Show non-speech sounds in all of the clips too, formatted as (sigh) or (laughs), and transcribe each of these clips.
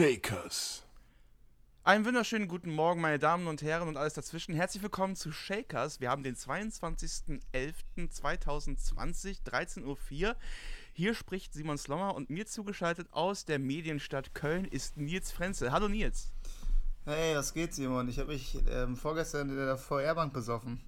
Shakers. Einen wunderschönen guten Morgen, meine Damen und Herren und alles dazwischen. Herzlich willkommen zu Shakers. Wir haben den 22.11.2020, 13.04 Uhr. Hier spricht Simon Slommer und mir zugeschaltet aus der Medienstadt Köln ist Nils Frenzel. Hallo Nils. Hey, was geht, Simon? Ich habe mich ähm, vorgestern in der VR-Bank besoffen.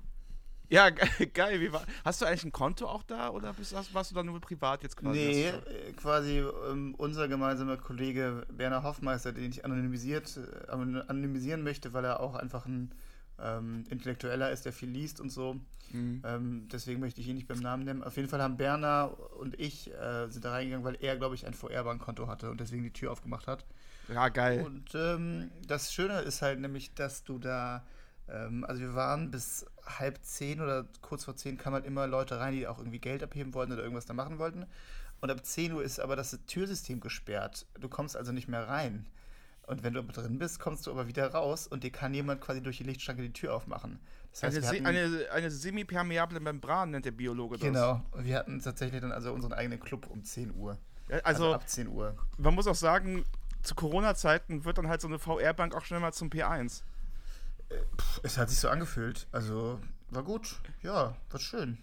Ja, (laughs) geil. Wie war, hast du eigentlich ein Konto auch da oder bist, warst du da nur privat jetzt quasi? Nee, äh, quasi ähm, unser gemeinsamer Kollege Werner Hoffmeister, den ich anonymisiert, äh, anonymisieren möchte, weil er auch einfach ein ähm, Intellektueller ist, der viel liest und so. Mhm. Ähm, deswegen möchte ich ihn nicht beim Namen nennen. Auf jeden Fall haben Berner und ich äh, sind da reingegangen, weil er, glaube ich, ein VR-Bankkonto hatte und deswegen die Tür aufgemacht hat. Ja, geil. Und ähm, das Schöne ist halt nämlich, dass du da also wir waren bis halb zehn oder kurz vor zehn kamen halt immer Leute rein, die auch irgendwie Geld abheben wollten oder irgendwas da machen wollten. Und ab 10 Uhr ist aber das Türsystem gesperrt. Du kommst also nicht mehr rein. Und wenn du aber drin bist, kommst du aber wieder raus und dir kann jemand quasi durch die Lichtschranke die Tür aufmachen. Das heißt, eine, eine, eine semi-permeable Membran nennt der Biologe das. Genau. Und wir hatten tatsächlich dann also unseren eigenen Club um 10 Uhr. Also, also, ab 10 Uhr. Man muss auch sagen, zu Corona-Zeiten wird dann halt so eine VR-Bank auch schnell mal zum P1. Es hat sich so angefühlt. Also, war gut. Ja, war schön.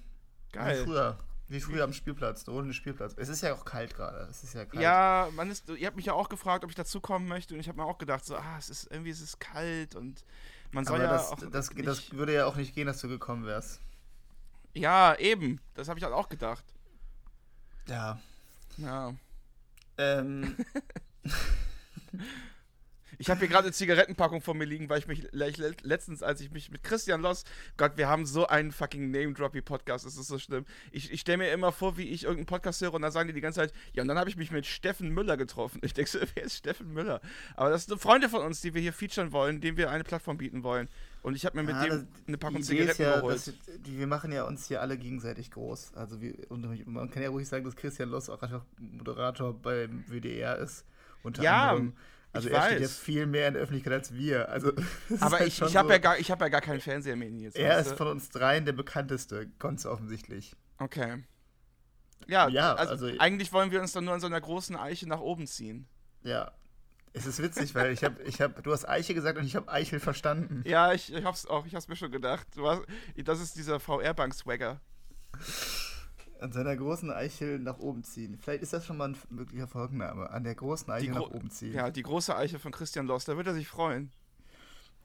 Geil. Wie früher. Wie früher am Spielplatz, ohne Spielplatz. Es ist ja auch kalt gerade. Es ist ja kalt. Ja, man ist, ihr habt mich ja auch gefragt, ob ich dazukommen möchte und ich habe mir auch gedacht, so, ah, es ist irgendwie es ist kalt und man soll Aber ja das, auch das, das würde ja auch nicht gehen, dass du gekommen wärst. Ja, eben. Das habe ich halt auch gedacht. Ja. Ja. Ähm. (laughs) (laughs) Ich habe hier gerade eine Zigarettenpackung vor mir liegen, weil ich mich letztens, als ich mich mit Christian Loss, Gott, wir haben so einen fucking Name-Droppy-Podcast, das ist so schlimm. Ich, ich stelle mir immer vor, wie ich irgendeinen Podcast höre und dann sagen die die ganze Zeit, ja, und dann habe ich mich mit Steffen Müller getroffen. Ich denke so, (laughs) wer ist Steffen Müller? Aber das sind Freunde von uns, die wir hier featuren wollen, denen wir eine Plattform bieten wollen. Und ich habe mir mit ja, dem eine Packung Zigaretten ja, geholt. Das, wir machen ja uns hier alle gegenseitig groß. Also wir, man kann ja ruhig sagen, dass Christian Loss auch einfach Moderator beim WDR ist. Unter ja, anderem. Also ich er weiß. steht jetzt viel mehr in der Öffentlichkeit als wir. Also, (laughs) Aber halt ich, ich habe so, ja, gar, hab ja gar keinen Fernseher mehr jetzt. Er ist von uns dreien der bekannteste, ganz offensichtlich. Okay. Ja, ja also, also, eigentlich wollen wir uns dann nur an so einer großen Eiche nach oben ziehen. Ja. Es ist witzig, weil ich habe, ich hab, du hast Eiche gesagt und ich habe Eichel verstanden. Ja, ich, ich hab's auch, ich hab's mir schon gedacht. Du hast, das ist dieser VR-Bank-Swagger an seiner großen Eichel nach oben ziehen. Vielleicht ist das schon mal ein möglicher Folgenname. An der großen Eichel nach oben ziehen. Ja, die große Eichel von Christian Loss, da wird er sich freuen.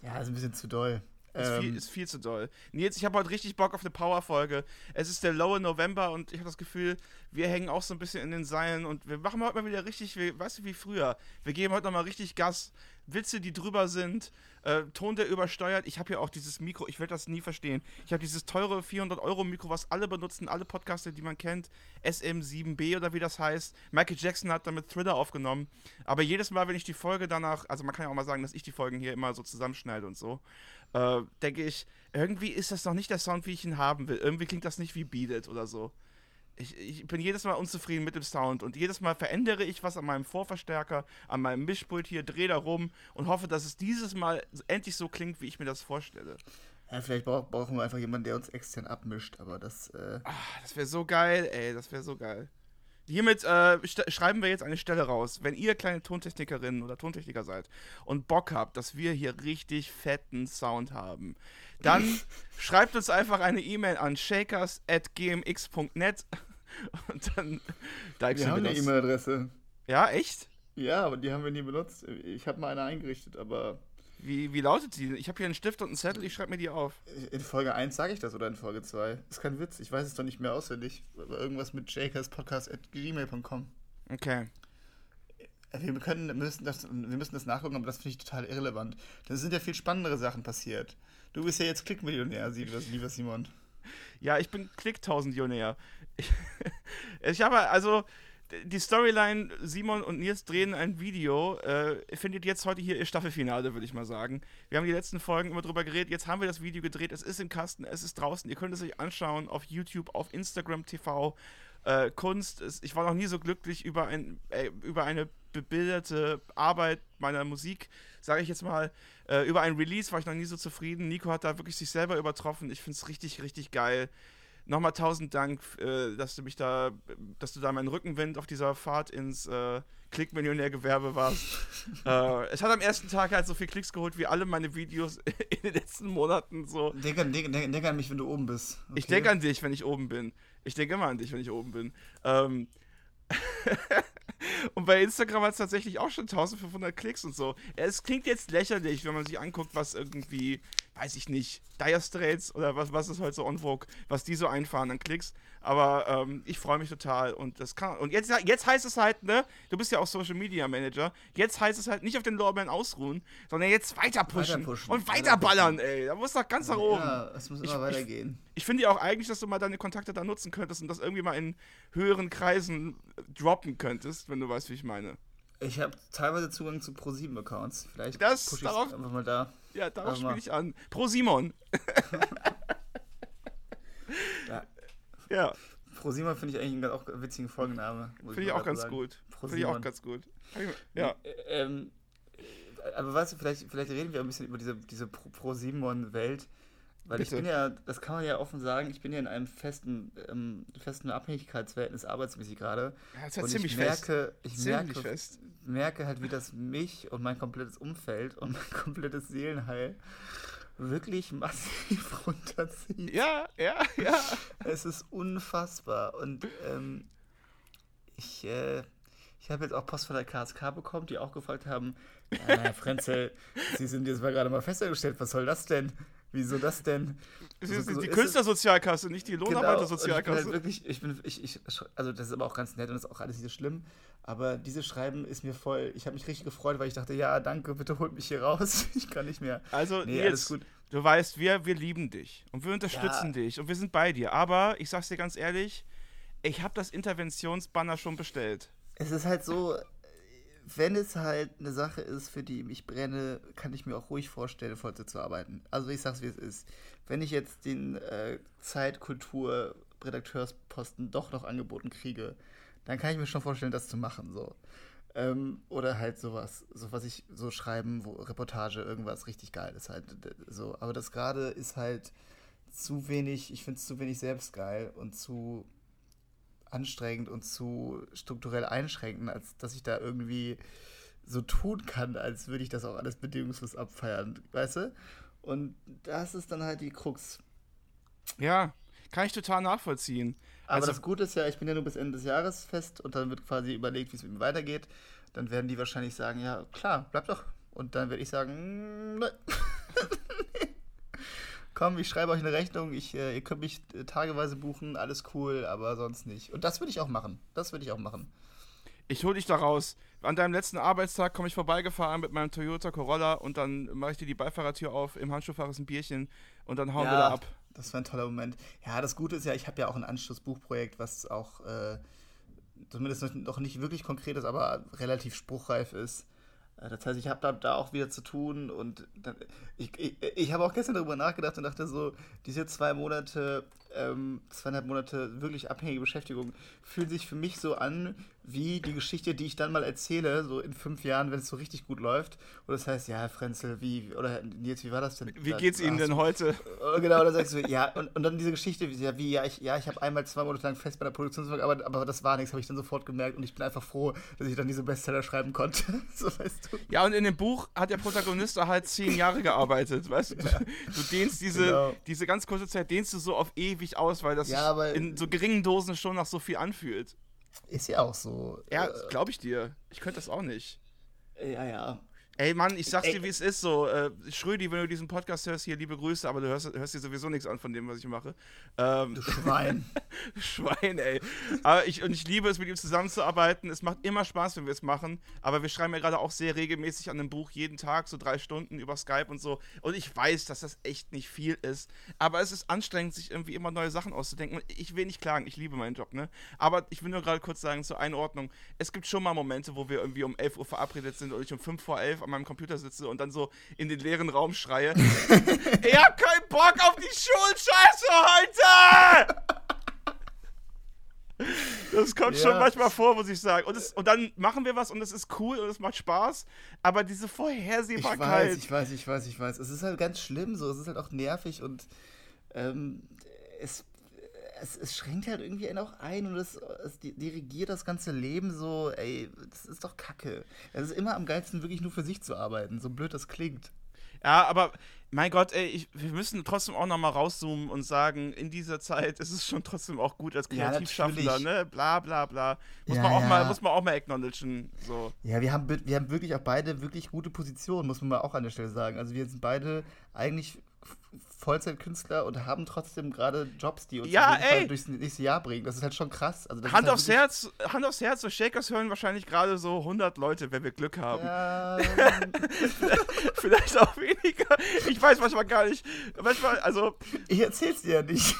Ja, ist ein bisschen zu doll. Ist, ähm, viel, ist viel zu doll. Nils, ich habe heute richtig Bock auf eine Power-Folge. Es ist der lowe November und ich habe das Gefühl, wir hängen auch so ein bisschen in den Seilen und wir machen heute mal wieder richtig, wie, weißt du, wie früher. Wir geben heute nochmal richtig Gas. Witze, die drüber sind, äh, Ton, der übersteuert. Ich habe hier auch dieses Mikro, ich werde das nie verstehen. Ich habe dieses teure 400-Euro-Mikro, was alle benutzen, alle Podcaster, die man kennt. SM7B oder wie das heißt. Michael Jackson hat damit Thriller aufgenommen. Aber jedes Mal, wenn ich die Folge danach, also man kann ja auch mal sagen, dass ich die Folgen hier immer so zusammenschneide und so, äh, denke ich, irgendwie ist das noch nicht der Sound, wie ich ihn haben will. Irgendwie klingt das nicht wie Beat It oder so ich, ich, bin jedes Mal unzufrieden mit dem Sound und jedes Mal verändere ich was an meinem Vorverstärker, an meinem Mischpult hier, drehe da rum und hoffe, dass es dieses Mal endlich so klingt, wie ich mir das vorstelle. Ja, vielleicht brauch, brauchen wir einfach jemanden, der uns extern abmischt, aber das. Äh Ach, das wäre so geil, ey, das wäre so geil. Hiermit äh, schreiben wir jetzt eine Stelle raus. Wenn ihr kleine Tontechnikerinnen oder Tontechniker seid und Bock habt, dass wir hier richtig fetten Sound haben, dann (laughs) schreibt uns einfach eine E-Mail an shakers.gmx.net (laughs) und dann Wir haben eine E-Mail-Adresse. Ja, echt? Ja, aber die haben wir nie benutzt. Ich habe mal eine eingerichtet, aber. Wie, wie lautet die? Ich habe hier einen Stift und einen Zettel, ich schreibe mir die auf. In Folge 1 sage ich das oder in Folge 2? Das ist kein Witz, ich weiß es doch nicht mehr auswendig. Aber irgendwas mit jakerspodcast.gmail.com. Okay. Wir können, müssen das, wir müssen das nachgucken, aber das finde ich total irrelevant. Da sind ja viel spannendere Sachen passiert. Du bist ja jetzt Klickmillionär, lieber Simon. Ja, ich bin Klick-Tausendionär. Ich, (laughs) ich habe also die Storyline, Simon und Nils drehen ein Video, äh, findet jetzt heute hier ihr Staffelfinale, würde ich mal sagen. Wir haben die letzten Folgen immer drüber geredet, jetzt haben wir das Video gedreht, es ist im Kasten, es ist draußen, ihr könnt es euch anschauen auf YouTube, auf Instagram TV. Äh, Kunst, ich war noch nie so glücklich über, ein, äh, über eine bebilderte Arbeit meiner Musik, sage ich jetzt mal. Äh, über ein Release war ich noch nie so zufrieden. Nico hat da wirklich sich selber übertroffen. Ich finde es richtig, richtig geil. Nochmal tausend Dank, äh, dass du mich da, dass du da meinen Rückenwind auf dieser Fahrt ins äh, Klickmillionärgewerbe warst. (laughs) äh, es hat am ersten Tag halt so viel Klicks geholt wie alle meine Videos (laughs) in den letzten Monaten so. Denk an, denk, denk, denk an mich, wenn du oben bist. Okay? Ich denke an dich, wenn ich oben bin. Ich denke immer an dich, wenn ich oben bin. Ähm, (laughs) und bei Instagram hat es tatsächlich auch schon 1500 Klicks und so. Es klingt jetzt lächerlich, wenn man sich anguckt, was irgendwie, weiß ich nicht, Dire Straits oder was, was ist heute so on vogue, was die so einfahren an Klicks. Aber ähm, ich freue mich total und das kann. Und jetzt, jetzt heißt es halt, ne, du bist ja auch Social Media Manager, jetzt heißt es halt nicht auf den Lorbeeren ausruhen, sondern jetzt weiter pushen, weiter pushen und weiter ballern, ey. Da muss doch ganz nach oben. Ja, es muss immer ich, weitergehen. Ich, ich finde ja auch eigentlich, dass du mal deine Kontakte da nutzen könntest und das irgendwie mal in höheren Kreisen droppen könntest, wenn du weißt, wie ich meine. Ich habe teilweise Zugang zu Pro7-Accounts. Vielleicht das, ich einfach mal da. Ja, darauf spiele ich an. Pro Simon. (laughs) ja. Ja. Prosima finde ich eigentlich einen auch witzigen Folgenname. Finde ich auch ganz sagen. gut. Finde ich auch ganz gut. Ja. Ähm, aber weißt du, vielleicht, vielleicht reden wir ein bisschen über diese, diese Pro-Simon-Welt. Weil Bitte. ich bin ja, das kann man ja offen sagen, ich bin ja in einem festen, ähm, festen Abhängigkeitsverhältnis arbeitsmäßig gerade. Ja, das ist und ziemlich ich merke, fest. Ich merke, fest. merke halt, wie das mich und mein komplettes Umfeld und mein (laughs) komplettes Seelenheil wirklich massiv (laughs) runterzieht. Ja, ja, ja. Es ist unfassbar. Und ähm, ich, äh, ich habe jetzt auch Post von der KSK bekommen, die auch gefragt haben, ja, Herr Frenzel, Sie sind jetzt mal gerade mal festgestellt, was soll das denn? Wieso das denn? Es ist so, die Künstlersozialkasse, nicht die Lohnarbeitersozialkasse. Genau, halt wirklich, ich bin, ich, ich, also das ist aber auch ganz nett und das ist auch alles nicht so schlimm. Aber dieses Schreiben ist mir voll, ich habe mich richtig gefreut, weil ich dachte, ja, danke, bitte holt mich hier raus. (laughs) Ich kann nicht mehr. Also, nee, jetzt, du weißt, wir, wir lieben dich und wir unterstützen ja. dich und wir sind bei dir. Aber ich sag's dir ganz ehrlich, ich habe das Interventionsbanner schon bestellt. Es ist halt so, wenn es halt eine Sache ist, für die ich brenne, kann ich mir auch ruhig vorstellen, Vollzeit zu arbeiten. Also ich sag's, wie es ist. Wenn ich jetzt den äh, Zeitkultur-Redakteursposten doch noch angeboten kriege, dann kann ich mir schon vorstellen, das zu machen. So. Ähm, oder halt sowas, so was ich so schreiben, wo Reportage, irgendwas richtig geil ist halt. So. Aber das gerade ist halt zu wenig, ich finde es zu wenig selbstgeil und zu anstrengend und zu strukturell einschränkend, als dass ich da irgendwie so tun kann, als würde ich das auch alles bedingungslos abfeiern, weißt du? Und das ist dann halt die Krux. Ja, kann ich total nachvollziehen. Aber also, das Gute ist ja, ich bin ja nur bis Ende des Jahres fest und dann wird quasi überlegt, wie es mit mir weitergeht. Dann werden die wahrscheinlich sagen, ja, klar, bleib doch. Und dann werde ich sagen, ne. (laughs) komm, ich schreibe euch eine Rechnung, ich, äh, ihr könnt mich äh, tageweise buchen, alles cool, aber sonst nicht. Und das würde ich auch machen. Das würde ich auch machen. Ich hole dich da raus. An deinem letzten Arbeitstag komme ich vorbeigefahren mit meinem Toyota Corolla und dann mache ich dir die Beifahrertür auf, im Handschuhfach ist ein Bierchen und dann hauen ja, wir da ab. Das war ein toller Moment. Ja, das Gute ist ja, ich habe ja auch ein Anschlussbuchprojekt, was auch äh, zumindest noch nicht wirklich konkret ist, aber relativ spruchreif ist. Äh, das heißt, ich habe da, da auch wieder zu tun und dann, ich, ich, ich habe auch gestern darüber nachgedacht und dachte so, diese zwei Monate, ähm, zweieinhalb Monate wirklich abhängige Beschäftigung fühlen sich für mich so an wie die Geschichte, die ich dann mal erzähle, so in fünf Jahren, wenn es so richtig gut läuft. Und das heißt, ja, Frenzel, wie, oder Nils, wie war das denn? Wie geht's Ihnen denn heute? Genau, dann sagst du, ja, und, und dann diese Geschichte, wie, ja, wie, ja, ich, ja, ich habe einmal zwei Monate lang fest bei der Produktionsfirma, aber, aber das war nichts, habe ich dann sofort gemerkt und ich bin einfach froh, dass ich dann diese Bestseller schreiben konnte. (laughs) so weißt du. Ja, und in dem Buch hat der Protagonist halt zehn Jahre gearbeitet, weißt du? Ja. Du dehnst diese, genau. diese ganz kurze Zeit, dehnst du so auf ewig aus, weil das ja, in so geringen Dosen schon nach so viel anfühlt. Ist ja auch so. Ja, äh, glaube ich dir. Ich könnte das auch nicht. Ja, ja. Ey, Mann, ich sag's dir, wie es ist. So, äh, Schrödi, wenn du diesen Podcast hörst, hier liebe Grüße, aber du hörst, hörst dir sowieso nichts an von dem, was ich mache. Ähm, du Schwein. (laughs) Schwein, ey. Aber ich, und ich liebe es, mit ihm zusammenzuarbeiten. Es macht immer Spaß, wenn wir es machen. Aber wir schreiben ja gerade auch sehr regelmäßig an einem Buch, jeden Tag, so drei Stunden über Skype und so. Und ich weiß, dass das echt nicht viel ist. Aber es ist anstrengend, sich irgendwie immer neue Sachen auszudenken. Und ich will nicht klagen, ich liebe meinen Job, ne? Aber ich will nur gerade kurz sagen, zur Einordnung. Es gibt schon mal Momente, wo wir irgendwie um 11 Uhr verabredet sind und ich um 5 vor 11 an meinem Computer sitze und dann so in den leeren Raum schreie: (laughs) Ich hab keinen Bock auf die Schulscheiße heute! Das kommt ja. schon manchmal vor, muss ich sagen. Und, es, und dann machen wir was und es ist cool und es macht Spaß. Aber diese Vorhersehbarkeit. Ich weiß, ich weiß, ich weiß, ich weiß. Es ist halt ganz schlimm so. Es ist halt auch nervig und ähm, es es, es schränkt halt irgendwie einen auch ein und es, es dirigiert das ganze Leben so, ey, das ist doch kacke. Es ist immer am geilsten, wirklich nur für sich zu arbeiten, so blöd das klingt. Ja, aber mein Gott, ey, ich, wir müssen trotzdem auch nochmal rauszoomen und sagen, in dieser Zeit ist es schon trotzdem auch gut als Kreativschaffender, ja, ne? Bla bla bla. Muss, ja, man auch ja. mal, muss man auch mal acknowledgen. So. Ja, wir haben, wir haben wirklich auch beide wirklich gute Positionen, muss man mal auch an der Stelle sagen. Also wir sind beide eigentlich Vollzeitkünstler und haben trotzdem gerade Jobs, die uns ja, durchs nächste Jahr bringen. Das ist halt schon krass. Also Hand, halt aufs Herz, Hand aufs Herz, so Shakers hören wahrscheinlich gerade so 100 Leute, wenn wir Glück haben. Ja. (laughs) Vielleicht auch weniger. Ich weiß manchmal gar nicht. Manchmal, also. Ich erzähl's dir ja nicht.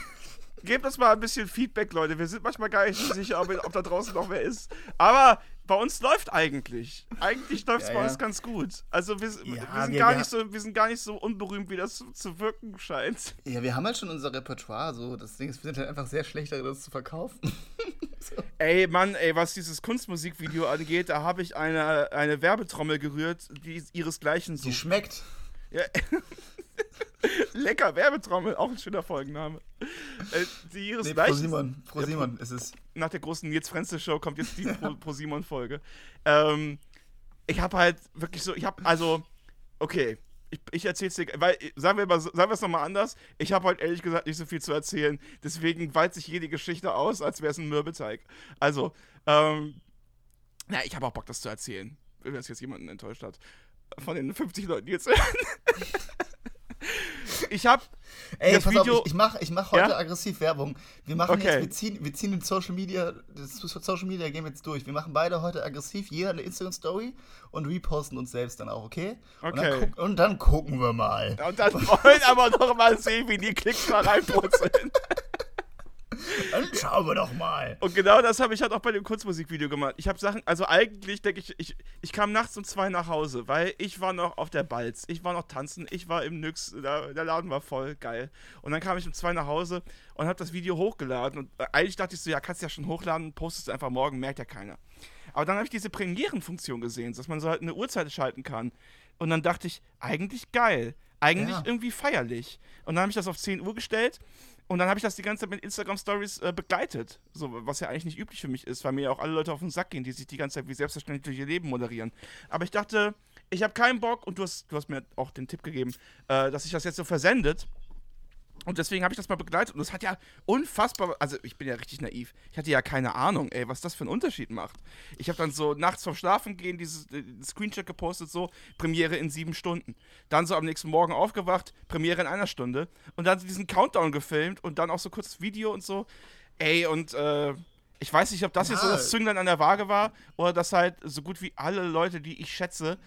Gebt uns mal ein bisschen Feedback, Leute. Wir sind manchmal gar nicht sicher, ob, ob da draußen noch wer ist. Aber bei uns läuft eigentlich. Eigentlich (laughs) läuft es ja, bei ja. uns ganz gut. Also wir, ja, wir sind wir, gar wir nicht so, wir sind gar nicht so unberühmt, wie das zu, zu, wirken scheint. Ja, wir haben halt schon unser Repertoire. So, das Ding ist, wir sind halt einfach sehr schlecht darin, das zu verkaufen. (laughs) so. Ey, Mann, ey, was dieses Kunstmusikvideo angeht, da habe ich eine, eine Werbetrommel gerührt, die ihresgleichen sucht. Die schmeckt. Ja. (laughs) Lecker Werbetrommel, auch ein schöner Folgenname. Äh, die ihres nee, Pro Simon, Pro Simon ist es. Nach der großen Nils Frenzel Show kommt jetzt die Pro, Pro Simon Folge. Ähm, ich habe halt wirklich so, ich habe also, okay, ich, ich erzähl's dir, weil, sagen wir, mal, sagen wir es nochmal anders, ich habe halt ehrlich gesagt nicht so viel zu erzählen, deswegen weitet sich jede Geschichte aus, als wäre es ein Mürbeteig. Also, ähm, na, ich habe auch Bock, das zu erzählen, wenn das jetzt jemanden enttäuscht hat. Von den 50 Leuten, die jetzt hören. (laughs) ich habe Ey, pass Video, auf, ich, ich mache ich mach heute ja? aggressiv Werbung. Wir machen okay. jetzt, wir ziehen, wir ziehen den Social Media, das Social Media Game jetzt durch. Wir machen beide heute aggressiv, jeder eine Instagram Story und reposten uns selbst dann auch, okay? Okay. Und dann, guck, und dann gucken wir mal. Und dann wollen aber noch mal sehen, wie die Klicks mal reinpurzeln. (laughs) Dann schauen wir doch mal. Und genau das habe ich halt auch bei dem Kurzmusikvideo gemacht. Ich habe Sachen, also eigentlich denke ich, ich, ich kam nachts um zwei nach Hause, weil ich war noch auf der Balz, ich war noch tanzen, ich war im Nyx, der, der Laden war voll, geil. Und dann kam ich um zwei nach Hause und habe das Video hochgeladen und eigentlich dachte ich so, ja, kannst du ja schon hochladen, postest du einfach morgen, merkt ja keiner. Aber dann habe ich diese Premierenfunktion gesehen, dass man so halt eine Uhrzeit schalten kann. Und dann dachte ich, eigentlich geil. Eigentlich ja. irgendwie feierlich. Und dann habe ich das auf 10 Uhr gestellt und dann habe ich das die ganze Zeit mit Instagram Stories äh, begleitet. So, was ja eigentlich nicht üblich für mich ist, weil mir ja auch alle Leute auf den Sack gehen, die sich die ganze Zeit wie selbstverständlich durch ihr Leben moderieren. Aber ich dachte, ich habe keinen Bock und du hast, du hast mir auch den Tipp gegeben, äh, dass sich das jetzt so versendet. Und deswegen habe ich das mal begleitet. Und das hat ja unfassbar. Also, ich bin ja richtig naiv. Ich hatte ja keine Ahnung, ey, was das für einen Unterschied macht. Ich habe dann so nachts vorm Schlafen gehen dieses äh, Screenshot gepostet, so Premiere in sieben Stunden. Dann so am nächsten Morgen aufgewacht, Premiere in einer Stunde. Und dann diesen Countdown gefilmt und dann auch so kurz Video und so. Ey, und äh, ich weiß nicht, ob das ja. jetzt so das Zünglein an der Waage war oder dass halt so gut wie alle Leute, die ich schätze,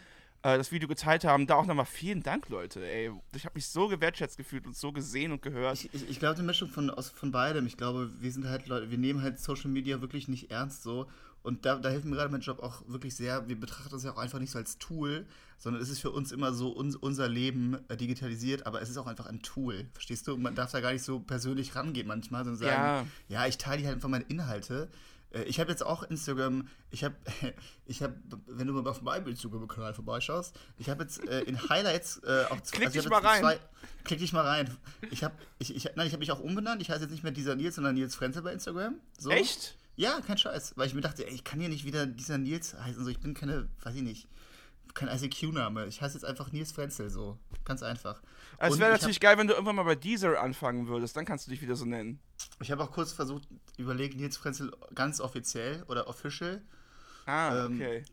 äh, das Video geteilt haben. Da auch nochmal vielen Dank, Leute. Ey, ich habe mich so gewertschätzt gefühlt und so gesehen und gehört. Ich, ich, ich glaube, eine Mischung von, aus, von beidem. Ich glaube, wir sind halt Leute, wir nehmen halt Social Media wirklich nicht ernst so. Und da, da hilft mir gerade mein Job auch wirklich sehr. Wir betrachten das ja auch einfach nicht so als Tool, sondern es ist für uns immer so uns, unser Leben äh, digitalisiert, aber es ist auch einfach ein Tool. Verstehst du? Man darf da gar nicht so persönlich rangehen manchmal, sondern sagen, ja, ja ich teile halt einfach meine Inhalte. Äh, ich habe jetzt auch Instagram, ich habe, (laughs) ich habe, wenn du mal auf meinem Instagram-Kanal vorbeischaust, ich habe jetzt äh, in Highlights äh, auch zwei. Klick also dich mal rein. Zwei, klick dich mal rein. Ich habe, ich, ich, nein, ich habe mich auch umbenannt. Ich heiße jetzt nicht mehr dieser Nils, sondern Nils Frenzel bei Instagram. So. Echt? Ja, kein Scheiß. Weil ich mir dachte, ey, ich kann hier nicht wieder dieser Nils heißen. So, ich bin keine, weiß ich nicht, kein ICQ-Name. Ich heiße jetzt einfach Nils Frenzel, so. Ganz einfach. Also es wäre natürlich geil, wenn du irgendwann mal bei Deezer anfangen würdest. Dann kannst du dich wieder so nennen. Ich habe auch kurz versucht, überlegt, Nils Frenzel ganz offiziell oder official. Ah, ähm, okay.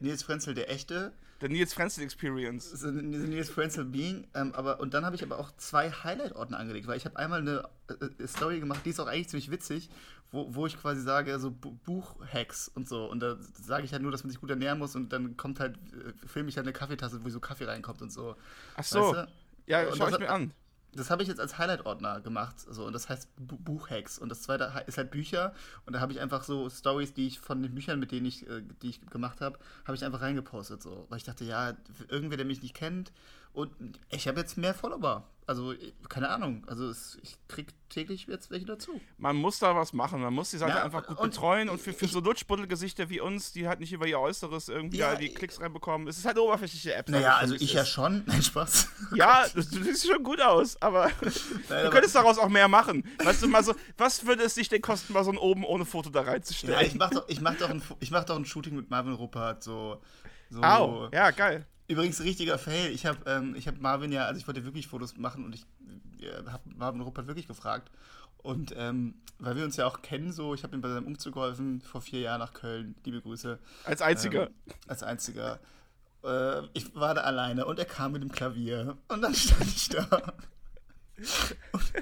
Nils Frenzel, der echte. Der Nils Frenzel Experience. Nils Frenzel Being. Ähm, aber, und dann habe ich aber auch zwei Highlight-Ordner angelegt, weil ich habe einmal eine äh, Story gemacht, die ist auch eigentlich ziemlich witzig, wo, wo ich quasi sage, so Buchhacks und so. Und da sage ich halt nur, dass man sich gut ernähren muss und dann kommt halt, äh, filme ich halt eine Kaffeetasse, wo so Kaffee reinkommt und so. Ach so. Weißt du? Ja, schau ich mir an. Das habe ich jetzt als Highlight-Ordner gemacht. So, und das heißt Buchhacks. Und das zweite ist halt Bücher. Und da habe ich einfach so Stories, die ich von den Büchern, mit denen ich, äh, die ich gemacht habe, habe ich einfach reingepostet. So. Weil ich dachte, ja, irgendwer, der mich nicht kennt Und ich habe jetzt mehr Follower. Also, keine Ahnung. Also, es, ich krieg täglich jetzt welche dazu. Man muss da was machen. Man muss die Seite Ja, einfach gut und betreuen und für, für so Lutschbuddelgesichter wie uns, die halt nicht über ihr Äußeres irgendwie Ja, die Klicks reinbekommen. Es ist halt eine oberflächliche App. Naja, also ich ja ist. schon. (laughs) Nein, Spaß. Ja, du, du siehst schon gut aus, aber (laughs) (laughs) Nein, du aber- könntest daraus auch mehr machen. Weißt du, mal so, was würde es dich denn kosten, mal so ein oben ohne Foto da reinzustellen? Ja, ich mach doch, ich mach doch, ein, ich mach doch ein Shooting mit Marvin Ruppert. So. so. Au, ja, geil. Übrigens, richtiger Fail. Ich habe ähm, ich hab Marvin ja, also ich wollte wirklich Fotos machen und ich äh, habe Marvin Ruppert wirklich gefragt. Und ähm, weil wir uns ja auch kennen, so, ich habe ihm bei seinem Umzug geholfen vor vier Jahren nach Köln. Liebe Grüße. Als einziger. Ähm, als einziger. Äh, ich war da alleine und er kam mit dem Klavier und dann (laughs) stand ich da. und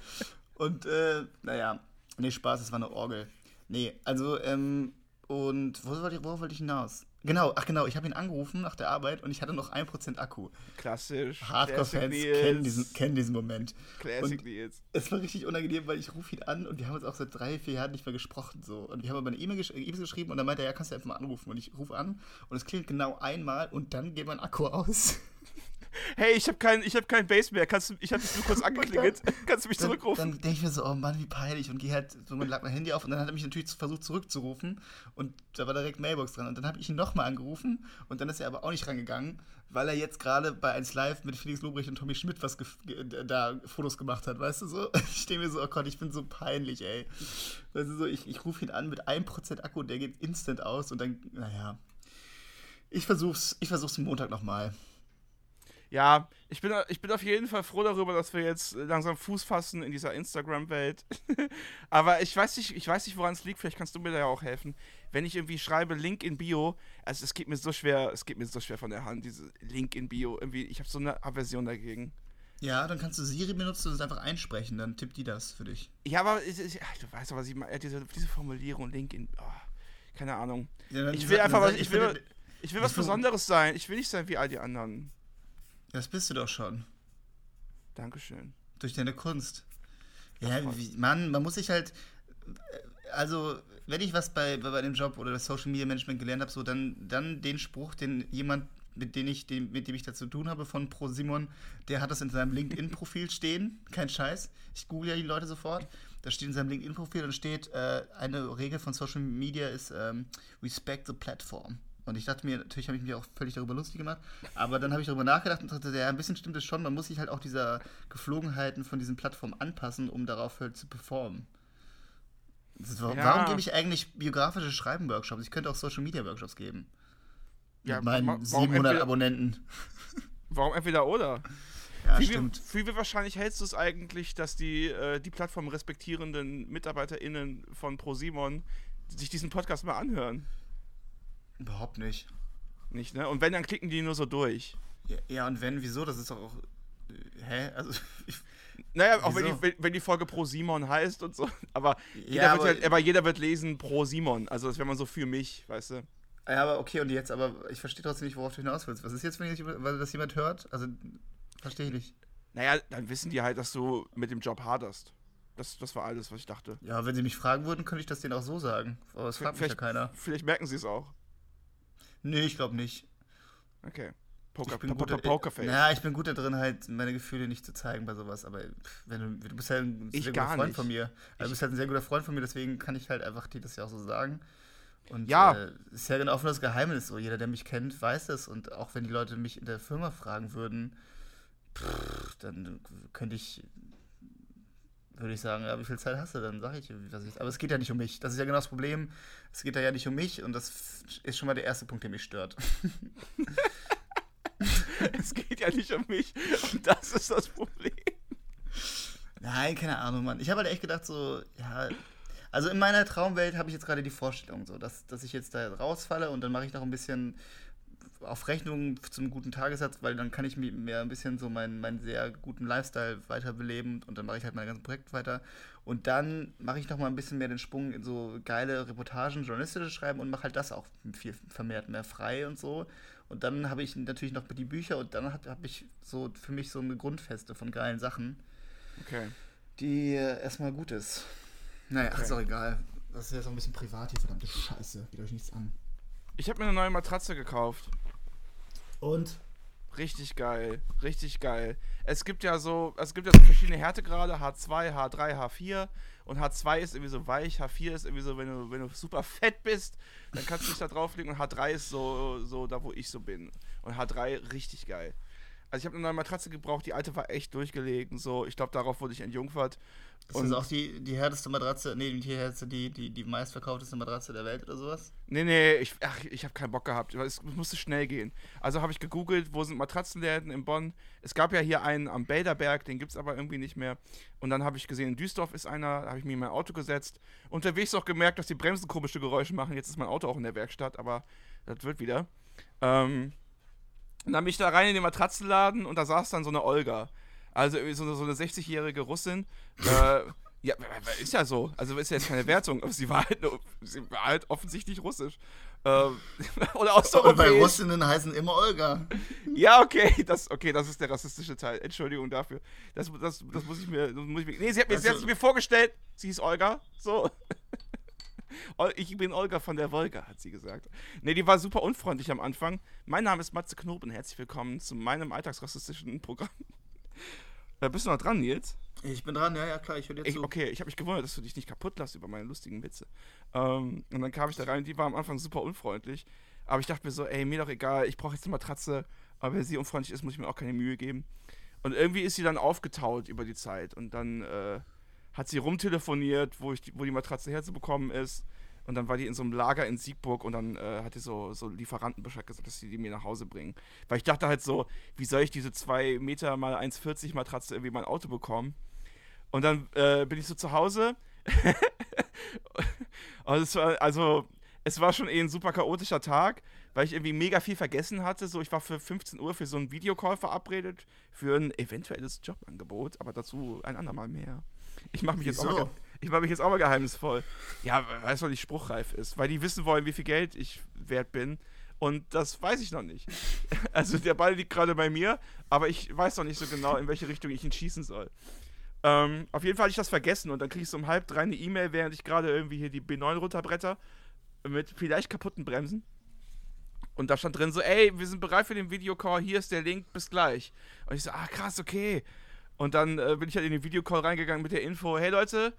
und äh, naja, nee, Spaß, es war eine Orgel. Nee, also, ähm, und wo wollte ich, worauf wollte ich hinaus? Genau, ach genau, ich habe ihn angerufen nach der Arbeit und ich hatte noch 1% Akku. Klassisch. Hardcore-Fans kennen diesen, kennen diesen Moment. Classic Nils. Es war richtig unangenehm, weil ich rufe ihn an und wir haben uns auch seit drei, vier Jahren nicht mehr gesprochen. So. Und wir haben aber eine E-Mail gesch E-Mails geschrieben und dann meinte er, ja, kannst du einfach mal anrufen. Und ich rufe an und es klingt genau einmal und dann geht mein Akku aus. Hey, ich habe kein, ich hab kein Base mehr. Kannst du, ich habe dich nur kurz (laughs) angeklingelt. Kannst du mich Dann, zurückrufen? dann denke ich mir so, oh Mann, wie peinlich. Und gehe halt, so, man lag mein Handy auf und dann hat er mich natürlich versucht zurückzurufen und da war direkt Mailbox dran. Und dann habe ich ihn nochmal angerufen und dann ist er aber auch nicht rangegangen, weil er jetzt gerade bei 1 Live mit Felix Lobrecht und Tommy Schmidt was da Fotos gemacht hat, weißt du so? (laughs) Ich stehe mir so, oh Gott, ich bin so peinlich, ey. Weißt du so, ich, ich rufe ihn an mit 1% Akku, der geht instant aus und dann, naja. Ich versuch's, ich versuch's Montag nochmal. Ja, ich bin, ich bin auf jeden Fall froh darüber, dass wir jetzt langsam Fuß fassen in dieser Instagram-Welt. (laughs) Aber ich weiß nicht, ich weiß nicht, woran es liegt. Vielleicht kannst du mir da ja auch helfen. Wenn ich irgendwie schreibe Link in Bio, also es geht mir so schwer, es geht mir so schwer von der Hand, diese Link in Bio. Irgendwie, ich habe so eine Aversion dagegen. Ja, dann kannst du Siri benutzen und es einfach einsprechen, dann tippt die das für dich. Ja, aber ist- ach, du weißt doch, was ich meine. Diese, diese Formulierung, Link in. Oh, keine Ahnung. Ja, Ich will einfach was. Ich will, ich will was ich Besonderes sein. Ich will nicht sein wie all die anderen. Das bist du doch schon. Dankeschön. Durch deine Kunst. Ja, wie, Mann, man muss sich halt. äh, Also, wenn ich was bei, bei dem Job oder das Social Media Management gelernt habe, so dann, dann den Spruch, den jemand, mit dem ich, den, mit dem ich da zu tun habe von Pro Simon, der hat das in seinem LinkedIn-Profil (laughs) stehen. Kein Scheiß. Ich google ja die Leute sofort. Da steht in seinem LinkedIn-Profil und steht, äh, eine Regel von Social Media ist ähm, Respect the Platform. Und ich dachte mir, natürlich habe ich mich auch völlig darüber lustig gemacht, aber dann habe ich darüber nachgedacht und dachte, ja, ein bisschen stimmt es schon, man muss sich halt auch dieser Geflogenheiten von diesen Plattformen anpassen, um darauf halt zu performen. Ist, wa- Ja. Warum gebe ich eigentlich biografische Schreiben-Workshops? Ich könnte auch Social-Media-Workshops geben. Ja, Mit meinen wa- warum 700 entweder- Abonnenten. Warum entweder oder? Ja, wie, stimmt. Wie, wie wahrscheinlich hältst du es eigentlich, dass die, äh, die Plattform respektierenden MitarbeiterInnen von ProSimon sich diesen Podcast mal anhören? Überhaupt nicht. Nicht, ne? Und wenn, dann klicken die nur so durch. Ja, ja, und wenn, wieso? Das ist doch auch. äh, Hä? Also, ich, Naja, auch wenn die, wenn, die Folge Pro Simon heißt und so. (laughs) Aber, jeder, Ja, wird aber- halt, aber jeder wird lesen Pro Simon. Also das wäre man so für mich, weißt du? ja, aber okay, und jetzt, aber ich verstehe trotzdem nicht, worauf du hinaus willst. Was ist jetzt, wenn ich, weil das jemand hört? Also, verstehe ich nicht. Naja, dann wissen die halt, dass du mit dem Job haderst. Das, das war alles, was ich dachte. Ja, wenn sie mich fragen würden, könnte ich das denen auch so sagen. Aber das fragt mich ja Vielleicht- keiner. Vielleicht merken sie es auch. Nee, ich glaube nicht. Okay. Poker, Ich bin po- gut, po- Pokerface. Ja, ich bin gut da drin, halt meine Gefühle nicht zu zeigen bei sowas. Aber wenn du, du bist ja ein sehr guter Freund nicht. von mir. Also, du bist halt ein sehr guter Freund von mir, deswegen kann ich halt einfach dir das ja auch so sagen. Und Ja. äh, ist ja ein offenes Geheimnis. So. Jeder, der mich kennt, weiß es. Und auch wenn die Leute mich in der Firma fragen würden, pff, dann könnte ich, würde ich sagen, ja, wie viel Zeit hast du? Dann sage ich, was ich. Aber es geht ja nicht um mich. Das ist ja genau das Problem. Es geht da ja nicht um mich und das ist schon mal der erste Punkt, der mich stört. (laughs) es geht ja nicht um mich. Und das ist das Problem. Nein, keine Ahnung, Mann. Ich habe halt echt gedacht, so, ja. Also in meiner Traumwelt habe ich jetzt gerade die Vorstellung, so, dass, dass ich jetzt da rausfalle und dann mache ich noch ein bisschen auf Rechnung zum guten Tagessatz, weil dann kann ich mir ein bisschen so meinen, meinen sehr guten Lifestyle weiterbeleben und dann mache ich halt meine ganzen Projekte weiter. Und dann mache ich noch mal ein bisschen mehr den Sprung in so geile Reportagen, journalistische Schreiben und mache halt das auch viel vermehrt mehr frei und so. Und dann habe ich natürlich noch die Bücher und dann habe hab ich so für mich so eine Grundfeste von geilen Sachen Okay. die erstmal gut ist. Naja, Okay. ist auch egal. Das ist jetzt auch ein bisschen privat hier, verdammte Scheiße. Geht euch nichts an. Ich habe mir eine neue Matratze gekauft. Und? Richtig geil, richtig geil. Es gibt ja so, es gibt ja so verschiedene Härtegrade, H2, H3, H4 und H2 ist irgendwie so weich, H4 ist irgendwie so, wenn du, wenn du super fett bist, dann kannst du dich da drauflegen und H3 ist so, so da, wo ich so bin. Und H3 richtig geil. Also ich habe eine neue Matratze gebraucht, die alte war echt durchgelegen, so, ich glaube, darauf wurde ich entjungfert. Das ist auch die, die härteste Matratze, nee, die härteste, die, die, die meistverkaufteste Matratze der Welt oder sowas? Nee, nee, ich, ach, ich habe keinen Bock gehabt. Es musste schnell gehen. Also habe ich gegoogelt, wo sind Matratzenläden in Bonn. Es gab ja hier einen am Bälderberg, den gibt es aber irgendwie nicht mehr. Und dann habe ich gesehen, in Düsseldorf ist einer, da habe ich mir in mein Auto gesetzt. Unterwegs auch gemerkt, dass die Bremsen komische Geräusche machen. Jetzt ist mein Auto auch in der Werkstatt, aber das wird wieder. Ähm, und dann bin ich da rein in den Matratzenladen und da saß dann so eine Olga. Also so eine, so eine 60-jährige Russin. äh, ja, ist ja so. Also ist ja jetzt keine Wertung, aber sie war halt, sie war halt offensichtlich russisch. Ähm, (laughs) oder aus der Und bei Russinnen heißen immer Olga. Ja, okay, das, okay, das ist der rassistische Teil. Entschuldigung dafür. Das, das, das muss ich mir. Das muss ich mir nee, sie hat, mir, also, sie hat sich mir vorgestellt, sie ist Olga. So. Ich bin Olga von der Wolga, hat sie gesagt. Ne, die war super unfreundlich am Anfang. Mein Name ist Matze Knoben. Herzlich willkommen zu meinem alltagsrassistischen Programm. Da bist du noch dran, Nils? Ich bin dran, ja, ja, klar, ich höre dir zu. Okay, ich habe mich gewundert, dass du dich nicht kaputt lässt über meine lustigen Witze. Ähm, und dann kam ich da rein, die war am Anfang super unfreundlich. Aber ich dachte mir so, ey, mir doch egal, ich brauche jetzt eine Matratze. Aber wenn sie unfreundlich ist, muss ich mir auch keine Mühe geben. Und irgendwie ist sie dann aufgetaut über die Zeit. Und dann äh, hat sie rumtelefoniert, wo, ich die, wo die Matratze herzubekommen ist. Und dann war die in so einem Lager in Siegburg und dann äh, hat die so, so Lieferanten Bescheid gesagt, dass sie die mir nach Hause bringen. Weil ich dachte halt so, wie soll ich diese 2 Meter mal 1,40 Matratze irgendwie in mein Auto bekommen? Und dann äh, bin ich so zu Hause. (laughs) es war, also, es war schon eh ein super chaotischer Tag, weil ich irgendwie mega viel vergessen hatte. So, ich war für 15 Uhr für so einen Videocall verabredet, für ein eventuelles Jobangebot, aber dazu ein andermal mehr. Ich mache mich, jetzt auch mal, mach mich jetzt auch mal geheimnisvoll. Ja, weißt du, weil ich spruchreif ist. Weil die wissen wollen, wie viel Geld ich wert bin. Und das weiß ich noch nicht. (laughs) Also der Ball liegt gerade bei mir, aber ich weiß noch nicht so genau, in welche Richtung ich ihn schießen soll. Ähm, auf jeden Fall hatte ich das vergessen und dann kriege ich so um halb drei eine E-Mail, während ich gerade irgendwie hier die B9 runterbretter mit vielleicht kaputten Bremsen. Und da stand drin so, ey, wir sind bereit für den Videocall, hier ist der Link, bis gleich. Und ich so, ah krass, okay. Und dann äh, bin ich halt in den Videocall reingegangen mit der Info, hey Leute,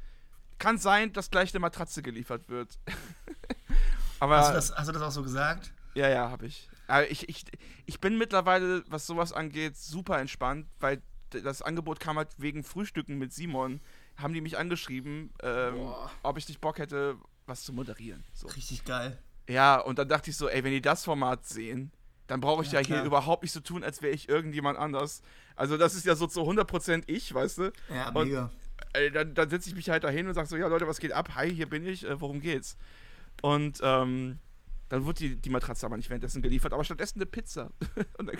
kann sein, dass gleich eine Matratze geliefert wird. (laughs) Aber, hast, du das, hast du das auch so gesagt? Ja, ja, habe ich. Aber ich, ich. Ich bin mittlerweile, was sowas angeht, super entspannt, weil das Angebot kam halt wegen Frühstücken mit Simon. Haben die mich angeschrieben, ähm, ob ich nicht Bock hätte, was zu moderieren. So. Richtig geil. Ja, und dann dachte ich so, ey, wenn die das Format sehen, dann brauche ich ja, ja hier überhaupt nicht so tun, als wäre ich irgendjemand anders. Also das ist ja so zu 100% ich, weißt du? Ja, und, mega. Äh, dann, dann setze ich mich halt dahin und sage so, ja Leute, was geht ab? Hi, hier bin ich, äh, worum geht's? Und ähm, dann wurde die, die Matratze aber nicht währenddessen geliefert, aber stattdessen eine Pizza. (laughs) und dann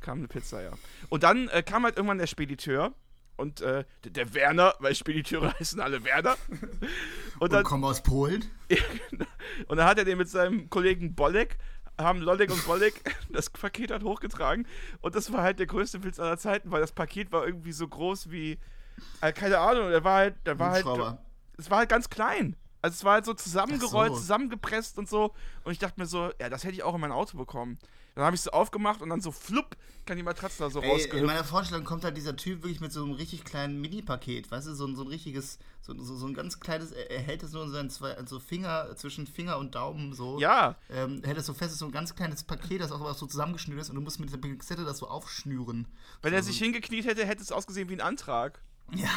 kam eine Pizza, ja. Und dann äh, kam halt irgendwann der Spediteur und äh, der, der, Werner, weil Spediteure (laughs) heißen alle Werner. Und, dann, und kommen aus Polen. (laughs) Genau. und dann hat er den mit seinem Kollegen Bolek haben Lollig und Bollig (laughs) das Paket halt hochgetragen und das war halt der größte Witz aller Zeiten, weil das Paket war irgendwie so groß wie, äh, keine Ahnung, der war halt, der war halt, es war halt ganz klein. Also es war halt so zusammengerollt, so. zusammengepresst und so und ich dachte mir so, ja, das hätte ich auch in mein Auto bekommen. Dann habe ich es aufgemacht und dann so flupp kann die Matratze da so rausgehüpft. In meiner Vorstellung kommt halt dieser Typ wirklich mit so einem richtig kleinen Mini-Paket, weißt du, so, so ein richtiges, so, so, so, ein ganz kleines, er hält es nur in seinen zwei, also Finger, zwischen Finger und Daumen so. Ja. Ähm, hält es so fest, ist so ein ganz kleines Paket, das auch so zusammengeschnürt ist und du musst mit der Pinzette das so aufschnüren. Wenn so, er sich hingekniet hätte, hätte es ausgesehen wie ein Antrag. (laughs) Ja,